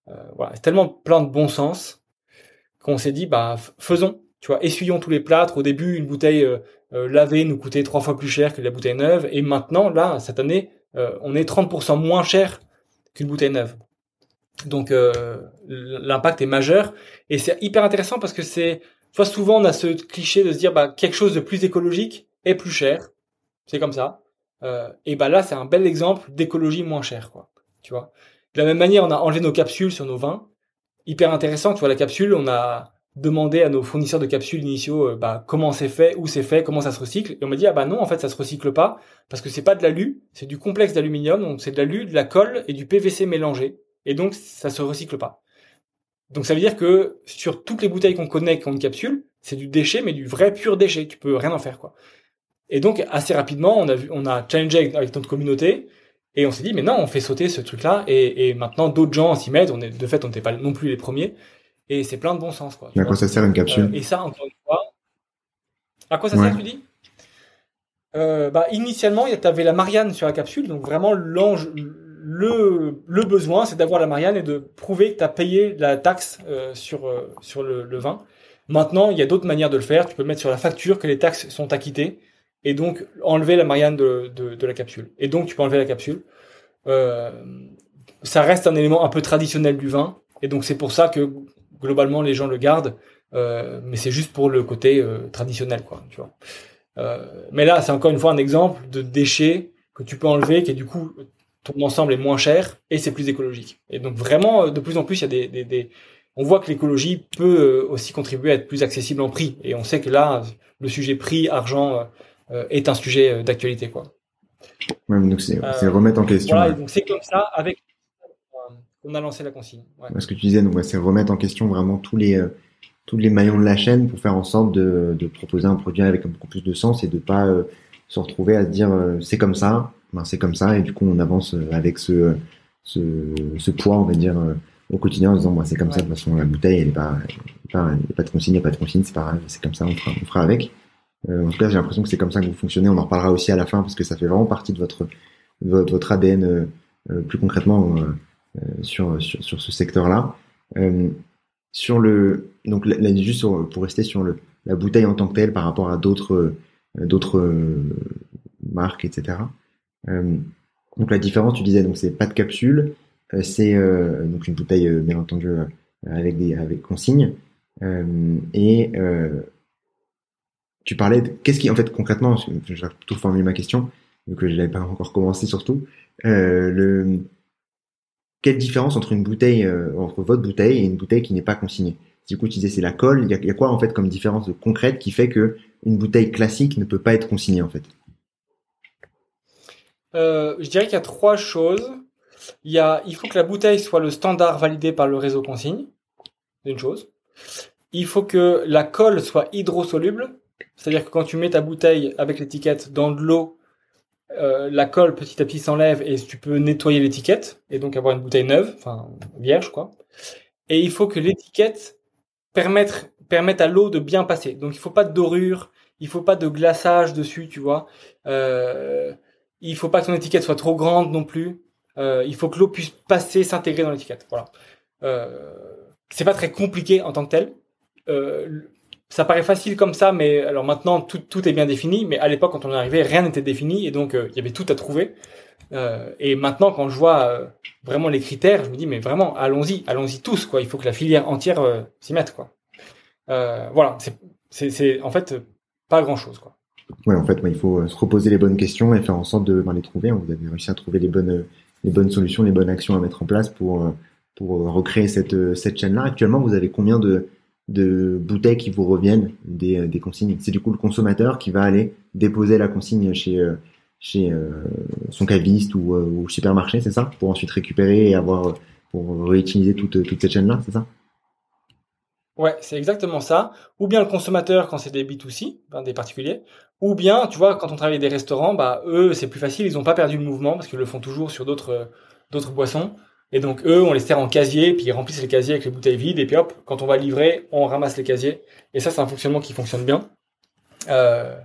euh, voilà, c'est tellement plein de bon sens qu'on s'est dit, bah faisons. Tu vois, essuyons tous les plâtres. Au début, une bouteille lavée nous coûtait trois fois plus cher que la bouteille neuve, et maintenant, là, cette année, on est 30% moins cher qu'une bouteille neuve. Donc l'impact est majeur, et c'est hyper intéressant parce que c'est tu souvent on a ce cliché de se dire bah quelque chose de plus écologique est plus cher. C'est comme ça. Euh, et bah là, c'est un bel exemple d'écologie moins chère, quoi. Tu vois? De la même manière, on a enlevé nos capsules sur nos vins. hyper intéressant. Tu vois, la capsule, on a demandé à nos fournisseurs de capsules initiaux euh, bah, comment c'est fait, où c'est fait, comment ça se recycle. Et on m'a dit, ah bah non, en fait, ça se recycle pas, parce que c'est pas de l'alu, c'est du complexe d'aluminium, donc c'est de l'alu, de la colle et du PVC mélangé. Et donc, ça se recycle pas. Donc ça veut dire que sur toutes les bouteilles qu'on connaît qui ont une capsule, c'est du déchet, mais du vrai pur déchet. Tu peux rien en faire, quoi. Et donc, assez rapidement, on a vu, on a challengé avec notre communauté, et on s'est dit, mais non, on fait sauter ce truc-là, et, et maintenant d'autres gens s'y mettent. On est, de fait, on n'était pas non plus les premiers, et c'est plein de bon sens, quoi. à quoi ça sert une capsule euh, Et ça, encore une fois, à quoi ça sert, tu dis? Euh, bah, initialement, tu avais la Marianne sur la capsule, donc vraiment l'ange, le, le besoin, c'est d'avoir la Marianne et de prouver que tu as payé la taxe euh, sur, euh, sur le, le, vin. Maintenant, il y a d'autres manières de le faire. Tu peux mettre sur la facture que les taxes sont acquittées et donc enlever la Marianne de, la capsule. Et donc, tu peux enlever la capsule. Euh, ça reste un élément un peu traditionnel du vin. Et donc, c'est pour ça que globalement, les gens le gardent. Euh, mais c'est juste pour le côté traditionnel, quoi. Tu vois. mais là, c'est encore une fois un exemple de déchet que tu peux enlever, qui est du coup ton ensemble est moins cher et c'est plus écologique. Et donc vraiment, euh, de plus en plus, il y a des, des, des... on voit que l'écologie peut euh, aussi contribuer à être plus accessible en prix. Et on sait que là, le sujet prix, argent euh, est un sujet d'actualité, quoi. Ouais, donc c'est remettre en question. Voilà, donc c'est comme ça avec qu'on a lancé la consigne. Ouais. Ce que tu disais, donc c'est remettre en question vraiment tous les tous les maillons de la chaîne pour faire en sorte de, de proposer un produit avec beaucoup plus de sens et de pas se retrouver à se dire c'est comme ça, ben, c'est comme ça et du coup on avance euh, avec ce, ce, ce poids on va dire euh, au quotidien en disant moi c'est comme ça de toute façon la bouteille elle est pas elle pas, elle est pas de consigne il n'y a pas de consigne c'est pas grave c'est comme ça on fera, on fera avec euh, en tout cas j'ai l'impression que c'est comme ça que vous fonctionnez. On en reparlera aussi à la fin parce que ça fait vraiment partie de votre votre, ADN euh, euh plus concrètement sur, sur, ce secteur là sur le donc là, juste pour rester sur la bouteille en tant que telle par rapport à d'autres d'autres marques etc euh, donc la différence, tu disais, c'est pas de capsule, euh, c'est euh, une bouteille bien entendu avec des avec consigne. Et tu parlais de qu'est-ce qui en fait concrètement, je vais tout formuler ma question, vu que je n'avais pas encore commencé surtout, le quelle différence entre une bouteille entre votre bouteille et une bouteille qui n'est pas consignée? Du coup, tu disais c'est la colle. Il y a, quoi en fait comme différence concrète qui fait que une bouteille classique ne peut pas être consignée en fait? Euh, je dirais qu'il y a trois choses. Il, il faut que la bouteille soit le standard validé par le réseau consigne. C'est une chose. Il faut que la colle soit hydrosoluble. C'est-à-dire que quand tu mets ta bouteille avec l'étiquette dans de l'eau, euh, la colle petit à petit s'enlève et tu peux nettoyer l'étiquette et donc avoir une bouteille neuve, enfin vierge quoi. Et il faut que l'étiquette permette, à l'eau de bien passer. Donc il faut pas de dorure, il faut pas de glaçage dessus, tu vois. Euh, il faut pas que ton étiquette soit trop grande non plus. Euh, il faut que l'eau puisse passer, s'intégrer dans l'étiquette. Voilà. Euh, c'est pas très compliqué en tant que tel. Euh, ça paraît facile comme ça, mais alors maintenant tout, tout est bien défini. Mais à l'époque, quand on est arrivé, rien n'était défini et donc euh, il y avait tout à trouver. Euh, et maintenant, quand je vois euh, vraiment les critères, je me dis mais vraiment, allons-y, allons-y tous quoi. Il faut que la filière entière s'y mette quoi. voilà, c'est en fait pas grand chose quoi. Ouais, en fait, il faut se reposer les bonnes questions et faire en sorte de ben, les trouver. Vous avez réussi à trouver les bonnes, les bonnes solutions, les bonnes actions à mettre en place pour, pour recréer cette, cette chaîne-là. Actuellement, vous avez combien de, de bouteilles qui vous reviennent des, des consignes C'est du coup le consommateur qui va aller déposer la consigne chez, chez son caviste ou, ou supermarché, c'est ça? Pour ensuite récupérer et avoir pour réutiliser toute, toute cette chaîne-là, c'est ça? Ouais, c'est exactement ça. Ou bien le consommateur quand c'est des B2C, des particuliers, ou bien, tu vois, quand on travaille avec des restaurants, bah eux, c'est plus facile, ils n'ont pas perdu le mouvement parce qu'ils le font toujours sur d'autres d'autres boissons. Et donc eux, on les sert en casier, puis ils remplissent les casiers avec les bouteilles vides, et puis hop, quand on va livrer, on ramasse les casiers. Et ça, c'est un fonctionnement qui fonctionne bien. Euh,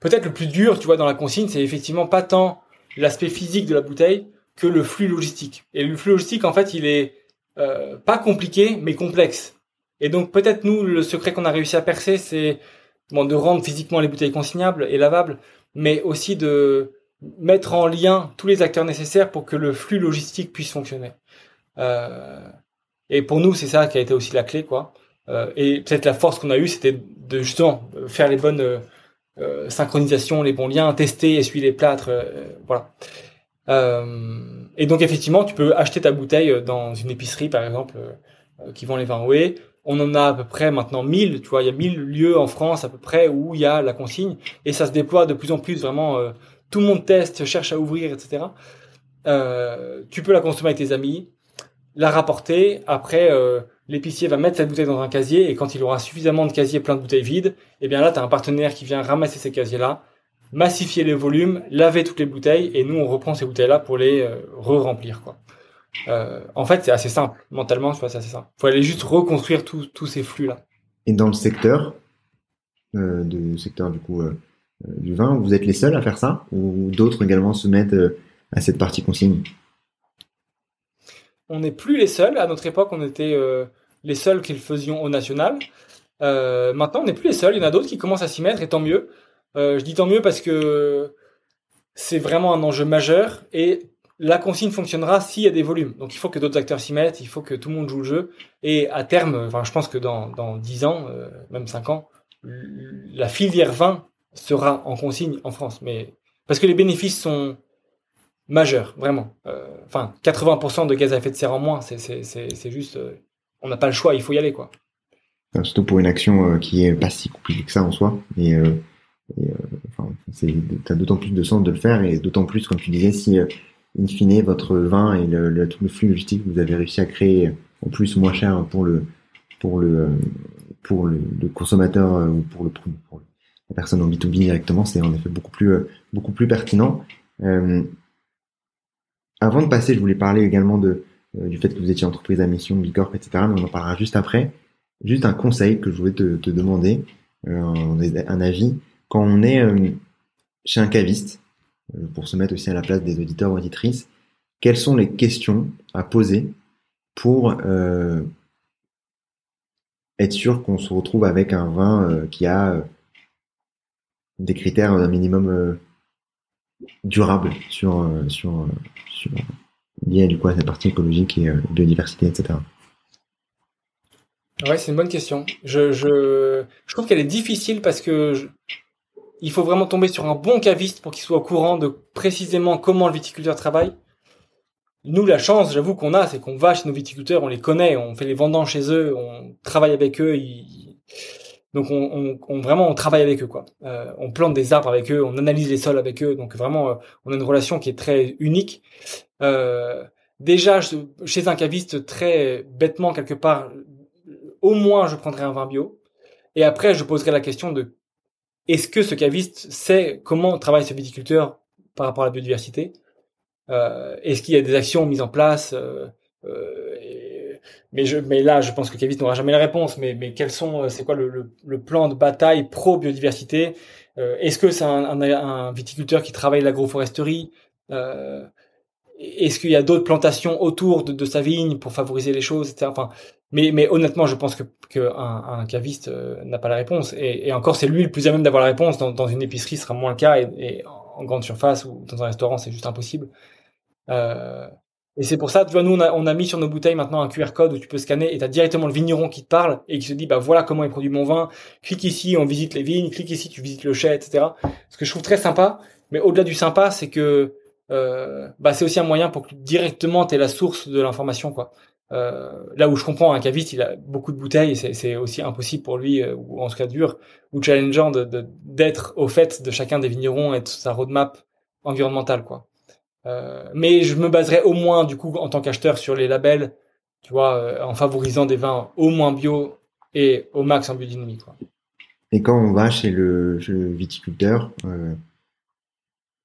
Peut-être le plus dur, tu vois, dans la consigne, c'est effectivement pas tant l'aspect physique de la bouteille que le flux logistique. Et le flux logistique, en fait, il est euh, pas compliqué, mais complexe. Et donc peut-être nous, le secret qu'on a réussi à percer, c'est bon, de rendre physiquement les bouteilles consignables et lavables, mais aussi de mettre en lien tous les acteurs nécessaires pour que le flux logistique puisse fonctionner. Euh, et pour nous, c'est ça qui a été aussi la clé, quoi. Euh, et peut-être la force qu'on a eue, c'était de justement faire les bonnes euh, synchronisations, les bons liens, tester, essuyer les plâtres, voilà. Et donc effectivement, tu peux acheter ta bouteille dans une épicerie, par exemple qui vend les vins OE. On en a à peu près maintenant 1000, tu vois, il y a 1000 lieux en France à peu près où il y a la consigne et ça se déploie de plus en plus vraiment. tout le monde teste, cherche à ouvrir, etc. tu peux la consommer avec tes amis, la rapporter. Après, l'épicier va mettre cette bouteille dans un casier et quand il aura suffisamment de casiers plein de bouteilles vides, eh bien là, tu as un partenaire qui vient ramasser ces casiers-là, massifier les volumes, laver toutes les bouteilles et nous, on reprend ces bouteilles-là pour les euh, re-remplir. quoi. Euh, en fait, c'est assez simple. Mentalement, c'est assez simple. faut aller juste reconstruire tous ces flux-là. Et dans le secteur, euh, du vin, vous êtes les seuls à faire ça ou d'autres également se mettent à cette partie consigne? On n'est plus les seuls. À notre époque, on était les seuls qui le faisions au national. Euh, maintenant, on n'est plus les seuls. Il y en a d'autres qui commencent à s'y mettre et tant mieux. Euh, je dis tant mieux parce que c'est vraiment un enjeu majeur et la consigne fonctionnera s'il y a des volumes. Donc il faut que d'autres acteurs s'y mettent, il faut que tout le monde joue le jeu. Et à terme, je pense que dans, dans 10 ans, euh, même 5 ans, la filière vin sera en consigne en France. Mais parce que les bénéfices sont majeurs, vraiment. Enfin, 80% de gaz à effet de serre en moins, c'est juste on n'a pas le choix, il faut y aller, quoi. surtout pour une action euh, qui est pas si compliquée que ça en soi. Et, euh, et euh, d'autant plus de sens de le faire et d'autant plus, comme tu disais, si in fine votre vin et le, tout le flux logistique que vous avez réussi à créer en plus moins cher pour le pour le pour le, consommateur ou pour le la personne en B2B directement, c'est en effet beaucoup plus beaucoup plus pertinent. Avant de passer, je voulais parler également de euh, du fait que vous étiez entreprise à mission, Bicorp, etc. Mais on en parlera juste après. Juste un conseil que je voulais te, te demander, euh, un avis. Quand on est euh, chez un caviste, pour se mettre aussi à la place des auditeurs ou auditrices, quelles sont les questions à poser pour être sûr qu'on se retrouve avec un vin qui a des critères d'un minimum durable sur, sur, sur, lié du coup à cette partie écologique et euh, biodiversité, etc. Ouais, c'est une bonne question. Je, je, je trouve qu'elle est difficile parce que il faut vraiment tomber sur un bon caviste pour qu'il soit au courant de précisément comment le viticulteur travaille. Nous, la chance, j'avoue qu'on a, c'est qu'on va chez nos viticulteurs, on les connaît, on fait les vendants chez eux, on travaille avec eux. Donc, on, vraiment, on travaille avec eux, quoi. Euh, on plante des arbres avec eux, on analyse les sols avec eux. Donc, vraiment, euh, on a une relation qui est très unique. Euh, déjà, chez un caviste, très bêtement, quelque part, au moins, je prendrais un vin bio. Et après, je poserai la question de est-ce que ce caviste sait comment travaille ce viticulteur par rapport à la biodiversité? Est-ce qu'il y a des actions mises en place? Mais, je, mais là, je pense que caviste n'aura jamais la réponse. Mais, mais quels sont, c'est quoi le, le, le, plan de bataille pro biodiversité euh, Est-ce que c'est un, un, un, viticulteur qui travaille l'agroforesterie? Euh, est-ce qu'il y a d'autres plantations autour de, sa vigne pour favoriser les choses, etc. Enfin, mais, mais honnêtement, je pense que, que un, caviste euh, n'a pas la réponse. Et, encore, c'est lui le plus à même d'avoir la réponse. Dans, une épicerie, ce sera moins le cas. Et, en grande surface ou dans un restaurant, c'est juste impossible. Euh, et c'est pour ça, tu vois, nous, on a, on a mis sur nos bouteilles maintenant un QR code où tu peux scanner et tu as directement le vigneron qui te parle et qui se dit, bah voilà comment il produit mon vin. Clique ici, on visite les vignes. Clique ici, tu visites le chai, etc. Ce que je trouve très sympa. Mais au-delà du sympa, c'est que euh, bah c'est aussi un moyen pour que directement tu la source de l'information quoi. Euh, là où je comprends un caviste, il a beaucoup de bouteilles, c'est aussi impossible pour lui, euh, ou en tout cas dur, ou challengeant de d'être au fait de chacun des vignerons et de sa roadmap environnementale quoi. Euh, mais je me baserai au moins du coup en tant qu'acheteur sur les labels, tu vois, euh, en favorisant des vins au moins bio et au max en biodynamie. Et quand on va chez le, viticulteur,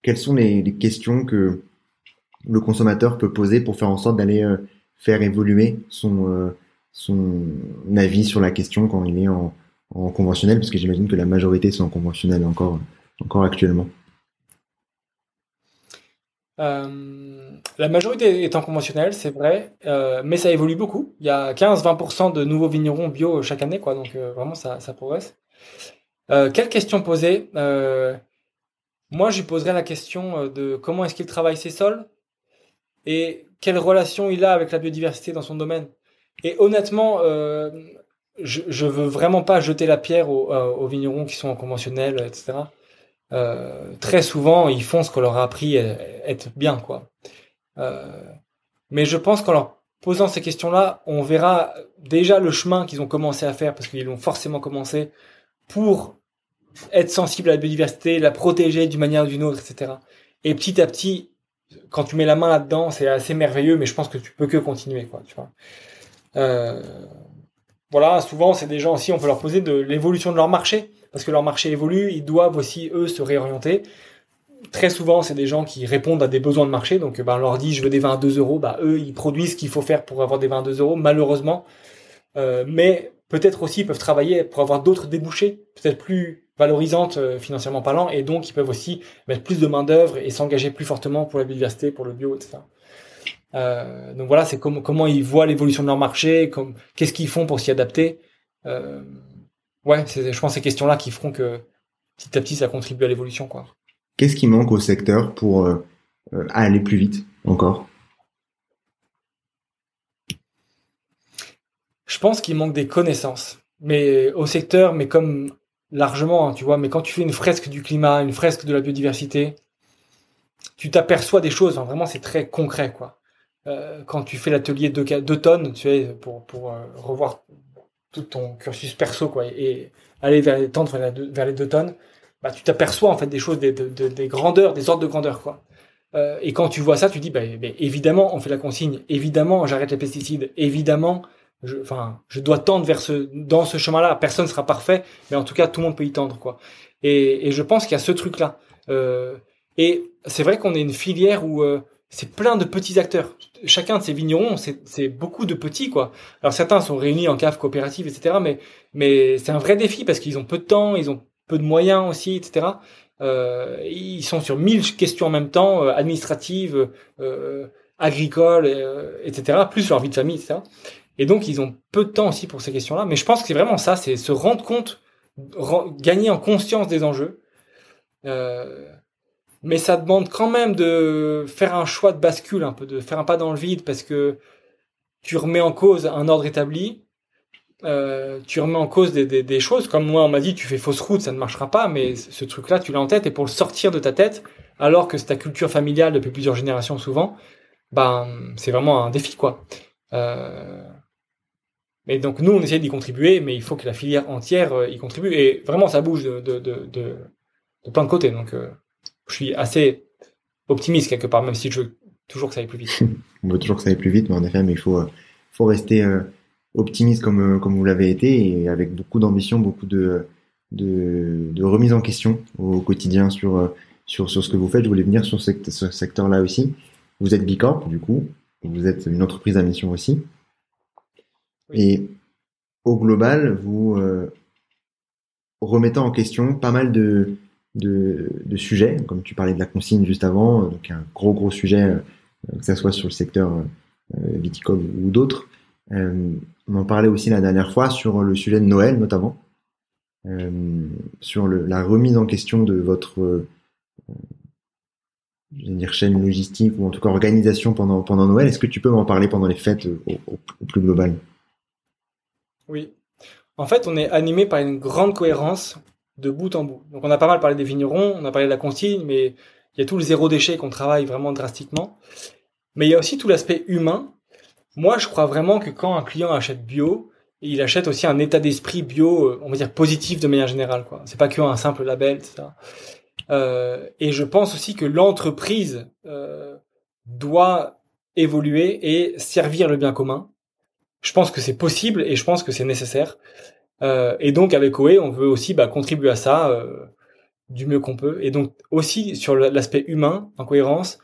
quelles sont les, questions que le consommateur peut poser pour faire en sorte d'aller euh, faire évoluer son, euh, son avis sur la question quand il est en, conventionnel, parce que j'imagine que la majorité sont en conventionnel encore, encore actuellement. Euh, la majorité est en conventionnel, c'est vrai, mais ça évolue beaucoup. Il y a 15-20% de nouveaux vignerons bio chaque année, quoi, donc vraiment ça, ça progresse. quelle question poser? Moi, je lui poserais la question euh, de comment est-ce qu'il travaille ses sols et quelle relation il a avec la biodiversité dans son domaine. Et honnêtement, euh, je, je veux vraiment pas jeter la pierre euh, aux vignerons qui sont en conventionnel, etc. Euh, très souvent, ils font ce qu'on leur a appris à être bien, quoi. Euh, mais je pense qu'en leur posant ces questions-là, on verra déjà le chemin qu'ils ont commencé à faire, parce qu'ils l'ont forcément commencé, pour être sensible à la biodiversité, la protéger d'une manière ou d'une autre, etc. Et petit à petit, quand tu mets la main là-dedans, c'est assez merveilleux, mais je pense que tu peux que continuer, quoi, tu vois. Euh, voilà, souvent, c'est des gens aussi, on peut leur poser de l'évolution de leur marché, parce que leur marché évolue, ils doivent aussi, eux, se réorienter très souvent, c'est des gens qui répondent à des besoins de marché. Donc, ben, on leur dit, je veux des vins à 2 euros. Bah, eux, ils produisent ce qu'il faut faire pour avoir des vins à 2 euros, malheureusement. Euh, mais peut-être aussi, ils peuvent travailler pour avoir d'autres débouchés, peut-être plus valorisantes euh, financièrement parlant. Et donc, ils peuvent aussi mettre plus de main-d'œuvre et s'engager plus fortement pour la biodiversité, pour le bio, etc. Euh, donc voilà, c'est comment ils voient l'évolution de leur marché, qu'est-ce qu'ils font pour s'y adapter. Ouais, je pense ces questions-là qui feront que petit à petit, ça contribue à l'évolution, quoi. Qu'est-ce qui manque au secteur pour euh, euh, aller plus vite encore? Je pense qu'il manque des connaissances, mais au secteur, mais comme largement, hein, tu vois. Mais quand tu fais une fresque du climat, une fresque de la biodiversité, tu t'aperçois des choses. vraiment, c'est très concret, quoi. Euh, quand tu fais l'atelier tonnes, tu sais, pour pour revoir tout ton cursus perso, quoi, et, aller vers les tendre vers les deux tonnes bah, tu t'aperçois en fait des choses, des, des, grandeurs, des ordres de grandeur, quoi. Euh, et quand tu vois ça, tu dis, bah, évidemment, on fait la consigne, évidemment, j'arrête les pesticides, évidemment, je, enfin, je dois tendre vers ce, dans ce chemin-là. Personne sera parfait, mais en tout cas, tout le monde peut y tendre, quoi. Et, je pense qu'il y a ce truc-là. Euh, et c'est vrai qu'on est une filière où euh, c'est plein de petits acteurs. Chacun de ces vignerons, c'est beaucoup de petits, quoi. Alors certains sont réunis en cave coopérative, etc. Mais, mais c'est un vrai défi parce qu'ils ont peu de temps, ils ont peu de moyens aussi, etc. Euh, ils sont sur mille questions en même temps, euh, administratives, euh, agricoles, euh, etc. Plus leur vie de famille, etc. Et donc ils ont peu de temps aussi pour ces questions-là. Mais je pense que c'est vraiment ça, c'est se rendre compte, gagner en conscience des enjeux. Mais ça demande quand même de faire un choix de bascule, un peu de faire un pas dans le vide, parce que tu remets en cause un ordre établi euh, tu remets en cause des, choses. Comme moi, on m'a dit, tu fais fausse route, ça ne marchera pas, mais ce truc-là, tu l'as en tête, et pour le sortir de ta tête, alors que c'est ta culture familiale depuis plusieurs générations souvent, ben, c'est vraiment un défi, quoi. Euh... Mais donc, nous, on essaie d'y contribuer, mais il faut que la filière entière euh, y contribue, et vraiment, ça bouge de plein de côtés, donc euh, je suis assez optimiste quelque part, même si je veux toujours que ça aille plus vite. on veut toujours que ça aille plus vite, mais en effet, mais il faut, faut rester optimiste comme, euh, comme vous l'avez été et avec beaucoup d'ambition, beaucoup de, de, de, remise en question au quotidien sur, euh, sur, sur ce que vous faites. Je voulais venir sur ce, secteur-là aussi. Vous êtes Bicorp, du coup, vous êtes une entreprise à mission aussi. Et au global, vous euh, remettez en question pas mal de, de, sujets, comme tu parlais de la consigne juste avant, donc un gros gros sujet, que ce soit sur le secteur viticole ou d'autres. Euh, on en parlait aussi la dernière fois sur le sujet de Noël notamment, euh, sur la remise en question de votre euh, chaîne logistique ou en tout cas organisation pendant pendant Noël. Est-ce que tu peux m'en parler pendant les fêtes au, plus global? Oui. En fait, on est animé par une grande cohérence de bout en bout. Donc on a pas mal parlé des vignerons, on a parlé de la consigne, mais il y a tout le zéro déchet qu'on travaille vraiment drastiquement. Mais il y a aussi tout l'aspect humain moi, je crois vraiment que quand un client achète bio, il achète aussi un état d'esprit bio, on va dire positif de manière générale. quoi. C'est pas qu'un simple label, ça. Euh, et je pense aussi que l'entreprise euh, doit évoluer et servir le bien commun. Je pense que c'est possible et je pense que c'est nécessaire. Euh, et donc avec OE, on veut aussi bah, contribuer à ça euh, du mieux qu'on peut. Et donc aussi sur l'aspect humain, en cohérence,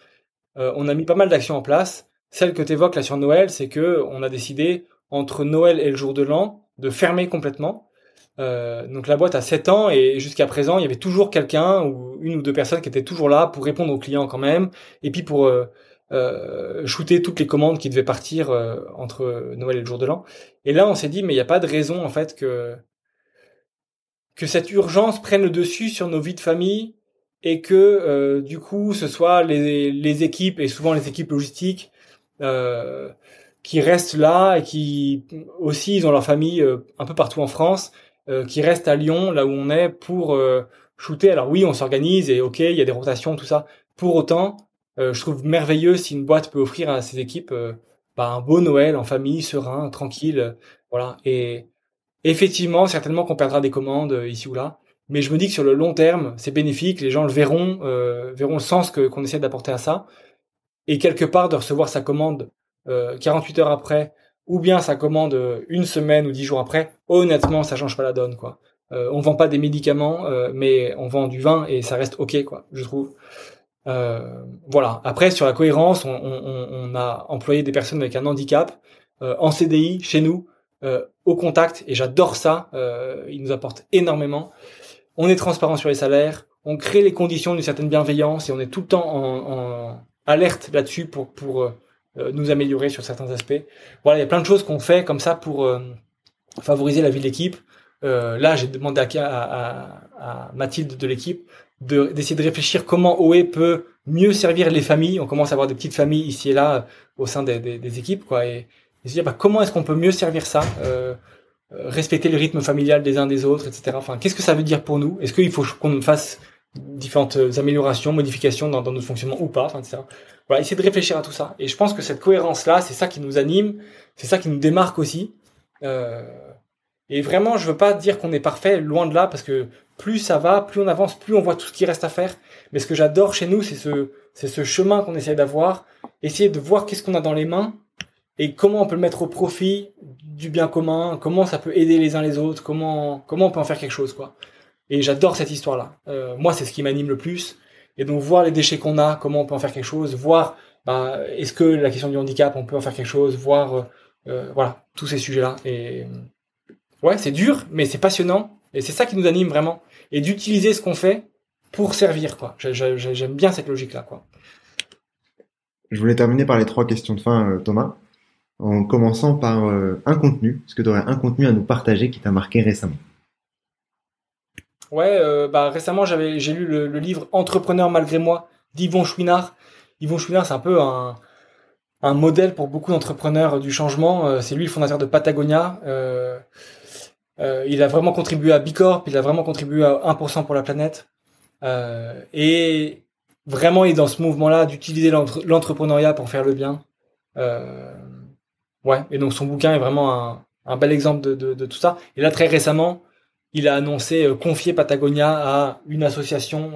euh, on a mis pas mal d'actions en place. Celle que tu évoques là sur Noël, c'est que on a décidé entre Noël et le jour de l'an de fermer complètement. Euh, donc la boîte a 7 ans et jusqu'à présent, il y avait toujours quelqu'un ou une ou deux personnes qui étaient toujours là pour répondre aux clients quand même et puis pour euh, shooter toutes les commandes qui devaient partir euh, entre Noël et le jour de l'an. Et là, on s'est dit mais il n'y a pas de raison en fait que que cette urgence prenne le dessus sur nos vies de famille et que euh, du coup ce soit les, les équipes et souvent les équipes logistiques euh, qui restent là et qui aussi ils ont leur famille euh, un peu partout en France, euh, qui restent à Lyon, là où on est, pour shooter. Alors oui, on s'organise et ok, il y a des rotations, tout ça. Pour autant, je trouve merveilleux si une boîte peut offrir à ses équipes bah, un beau Noël en famille, serein, tranquille, voilà. Et effectivement, certainement qu'on perdra des commandes ici ou là, mais je me dis que sur le long terme, c'est bénéfique, les gens le verront, euh, verront le sens que qu'on essaie d'apporter à ça, et quelque part de recevoir sa commande euh, 48 heures après, ou bien sa commande euh, une semaine ou dix jours après, honnêtement, ça change pas la donne, quoi. Euh, on vend pas des médicaments, euh, mais on vend du vin et ça reste ok, quoi, je trouve. Euh, voilà. Après, sur la cohérence, on, on, on, a employé des personnes avec un handicap euh, en CDI chez nous, euh, au contact, et j'adore ça. ils nous apportent énormément. On est transparent sur les salaires, on crée les conditions d'une certaine bienveillance et on est tout le temps en, en alerte là-dessus pour pour nous améliorer sur certains aspects. Voilà, il y a plein de choses qu'on fait comme ça pour favoriser la vie de l'équipe. Euh, là, j'ai demandé à, à, à, Mathilde de l'équipe d'essayer de, réfléchir comment OE peut mieux servir les familles. On commence à avoir des petites familles ici et là au sein des, des, des équipes, quoi. Et, et se dire bah, comment est-ce qu'on peut mieux servir ça, euh, euh, respecter le rythme familial des uns des autres, etc. Enfin, qu'est-ce que ça veut dire pour nous? Est-ce qu'il faut qu'on fasse différentes améliorations, modifications dans, dans notre fonctionnement ou pas, enfin, etc. Voilà, essayer de réfléchir à tout ça. Et je pense que cette cohérence-là, c'est ça qui nous anime, c'est ça qui nous démarque aussi. Euh, et vraiment, je veux pas dire qu'on est parfait, loin de là, parce que plus ça va, plus on avance, plus on voit tout ce qui reste à faire. Mais ce que j'adore chez nous, c'est ce, c'est ce chemin qu'on essaie d'avoir, essayer de voir qu'est-ce qu'on a dans les mains et comment on peut le mettre au profit du bien commun, comment ça peut aider les uns les autres, comment, comment on peut en faire quelque chose, quoi. Et j'adore cette histoire-là. Euh, moi, c'est ce qui m'anime le plus. Et donc, voir les déchets qu'on a, comment on peut en faire quelque chose, voir, bah, est-ce que la question du handicap, on peut en faire quelque chose, voir, euh, euh voilà, tous ces sujets-là. Et, ouais, c'est dur, mais c'est passionnant. Et c'est ça qui nous anime vraiment. Et d'utiliser ce qu'on fait pour servir, quoi. J'aime bien cette logique-là, quoi. Je voulais terminer par les trois questions de fin, euh, Thomas, en commençant par euh, un contenu. Est-ce que tu aurais un contenu à nous partager qui t'a marqué récemment? Ouais, euh, bah récemment j'avais j'ai lu le, le, livre Entrepreneur malgré moi d'Yvon Chouinard. Yvon Chouinard, c'est un peu un, un modèle pour beaucoup d'entrepreneurs du changement. c'est lui le fondateur de Patagonia. Euh, euh, il a vraiment contribué à Bicorp, il a vraiment contribué à 1% pour la planète. Euh, et vraiment, il est dans ce mouvement-là d'utiliser l'entrepreneuriat pour faire le bien. Euh, ouais, et donc son bouquin est vraiment un, bel exemple de, tout ça. Et là, très récemment, il a annoncé confier Patagonia à une association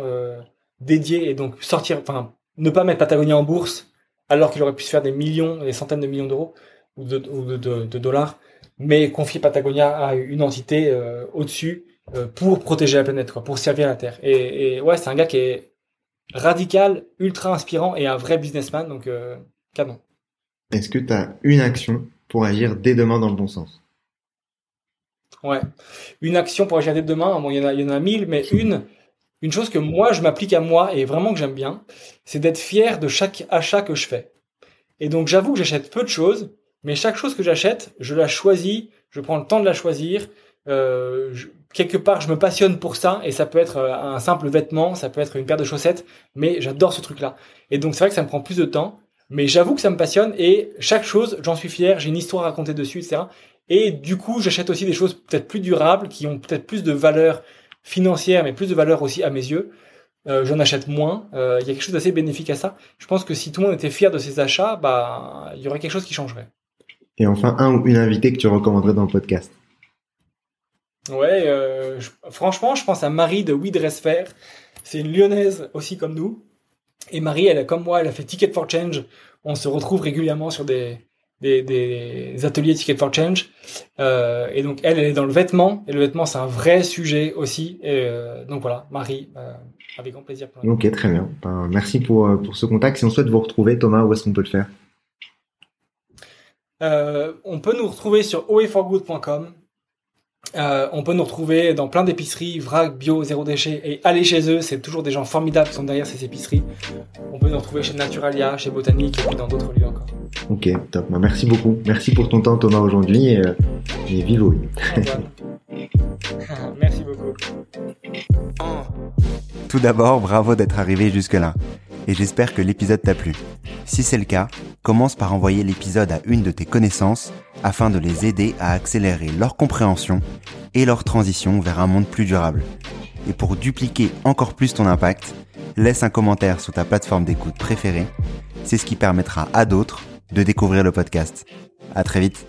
dédiée et donc sortir, enfin, ne pas mettre Patagonia en bourse alors qu'il aurait pu se faire des millions, des centaines de millions d'euros ou de, dollars mais confier Patagonia à une entité euh, au-dessus euh, pour protéger la planète, quoi, pour servir la Terre. Et, et ouais, c'est un gars qui est radical, ultra inspirant et un vrai businessman, donc euh, canon. Est-ce que tu as une action pour agir dès demain dans le bon sens? Ouais, une action pour agir dès demain, bon, il y en a, il y en a mille, mais une, une chose que moi je m'applique à moi et vraiment que j'aime bien, c'est d'être fier de chaque achat que je fais. Et donc j'avoue que j'achète peu de choses, mais chaque chose que j'achète, je la choisis, je prends le temps de la choisir. Euh, quelque part, je me passionne pour ça, et ça peut être euh, un simple vêtement, ça peut être une paire de chaussettes, mais j'adore ce truc-là. Et donc c'est vrai que ça me prend plus de temps, mais j'avoue que ça me passionne, et chaque chose, j'en suis fier, j'ai une histoire à raconter dessus, etc. Et du coup, j'achète aussi des choses peut-être plus durables, qui ont peut-être plus de valeur financière, mais plus de valeur aussi à mes yeux. Euh, j'en achète moins. Il y a quelque chose d'assez bénéfique à ça. Je pense que si tout le monde était fier de ses achats, bah, il y aurait quelque chose qui changerait. Et enfin, un ou une invitée que tu recommanderais dans le podcast. Ouais, euh, je, franchement, je pense à Marie de We C'est une lyonnaise aussi comme nous. Et Marie, elle comme moi, elle a fait Ticket for Change. On se retrouve régulièrement sur des, des, des ateliers Ticket for Change. Euh, et donc, elle, elle est dans le vêtement. Et le vêtement, c'est un vrai sujet aussi. Et euh, donc voilà, Marie, avec grand plaisir. Ok, très bien. Ben, merci pour, pour ce contact. Si on souhaite vous retrouver, Thomas, où est-ce qu'on peut le faire? Euh, on peut nous retrouver sur oeforgood.com. Euh, on peut nous retrouver dans plein d'épiceries, vrac, bio, zéro déchet, et aller chez eux, c'est toujours des gens formidables qui sont derrière ces épiceries. On peut nous retrouver chez Naturalia, chez Botanique, et puis dans d'autres lieux encore. Ok, top. Bah, merci beaucoup. Merci pour ton temps, Thomas, aujourd'hui, et, euh, et vive Merci beaucoup. Tout d'abord, bravo d'être arrivé jusque-là et j'espère que l'épisode t'a plu. Si c'est le cas, commence par envoyer l'épisode à une de tes connaissances afin de les aider à accélérer leur compréhension et leur transition vers un monde plus durable. Et pour dupliquer encore plus ton impact, laisse un commentaire sur ta plateforme d'écoute préférée. C'est ce qui permettra à d'autres de découvrir le podcast. À très vite.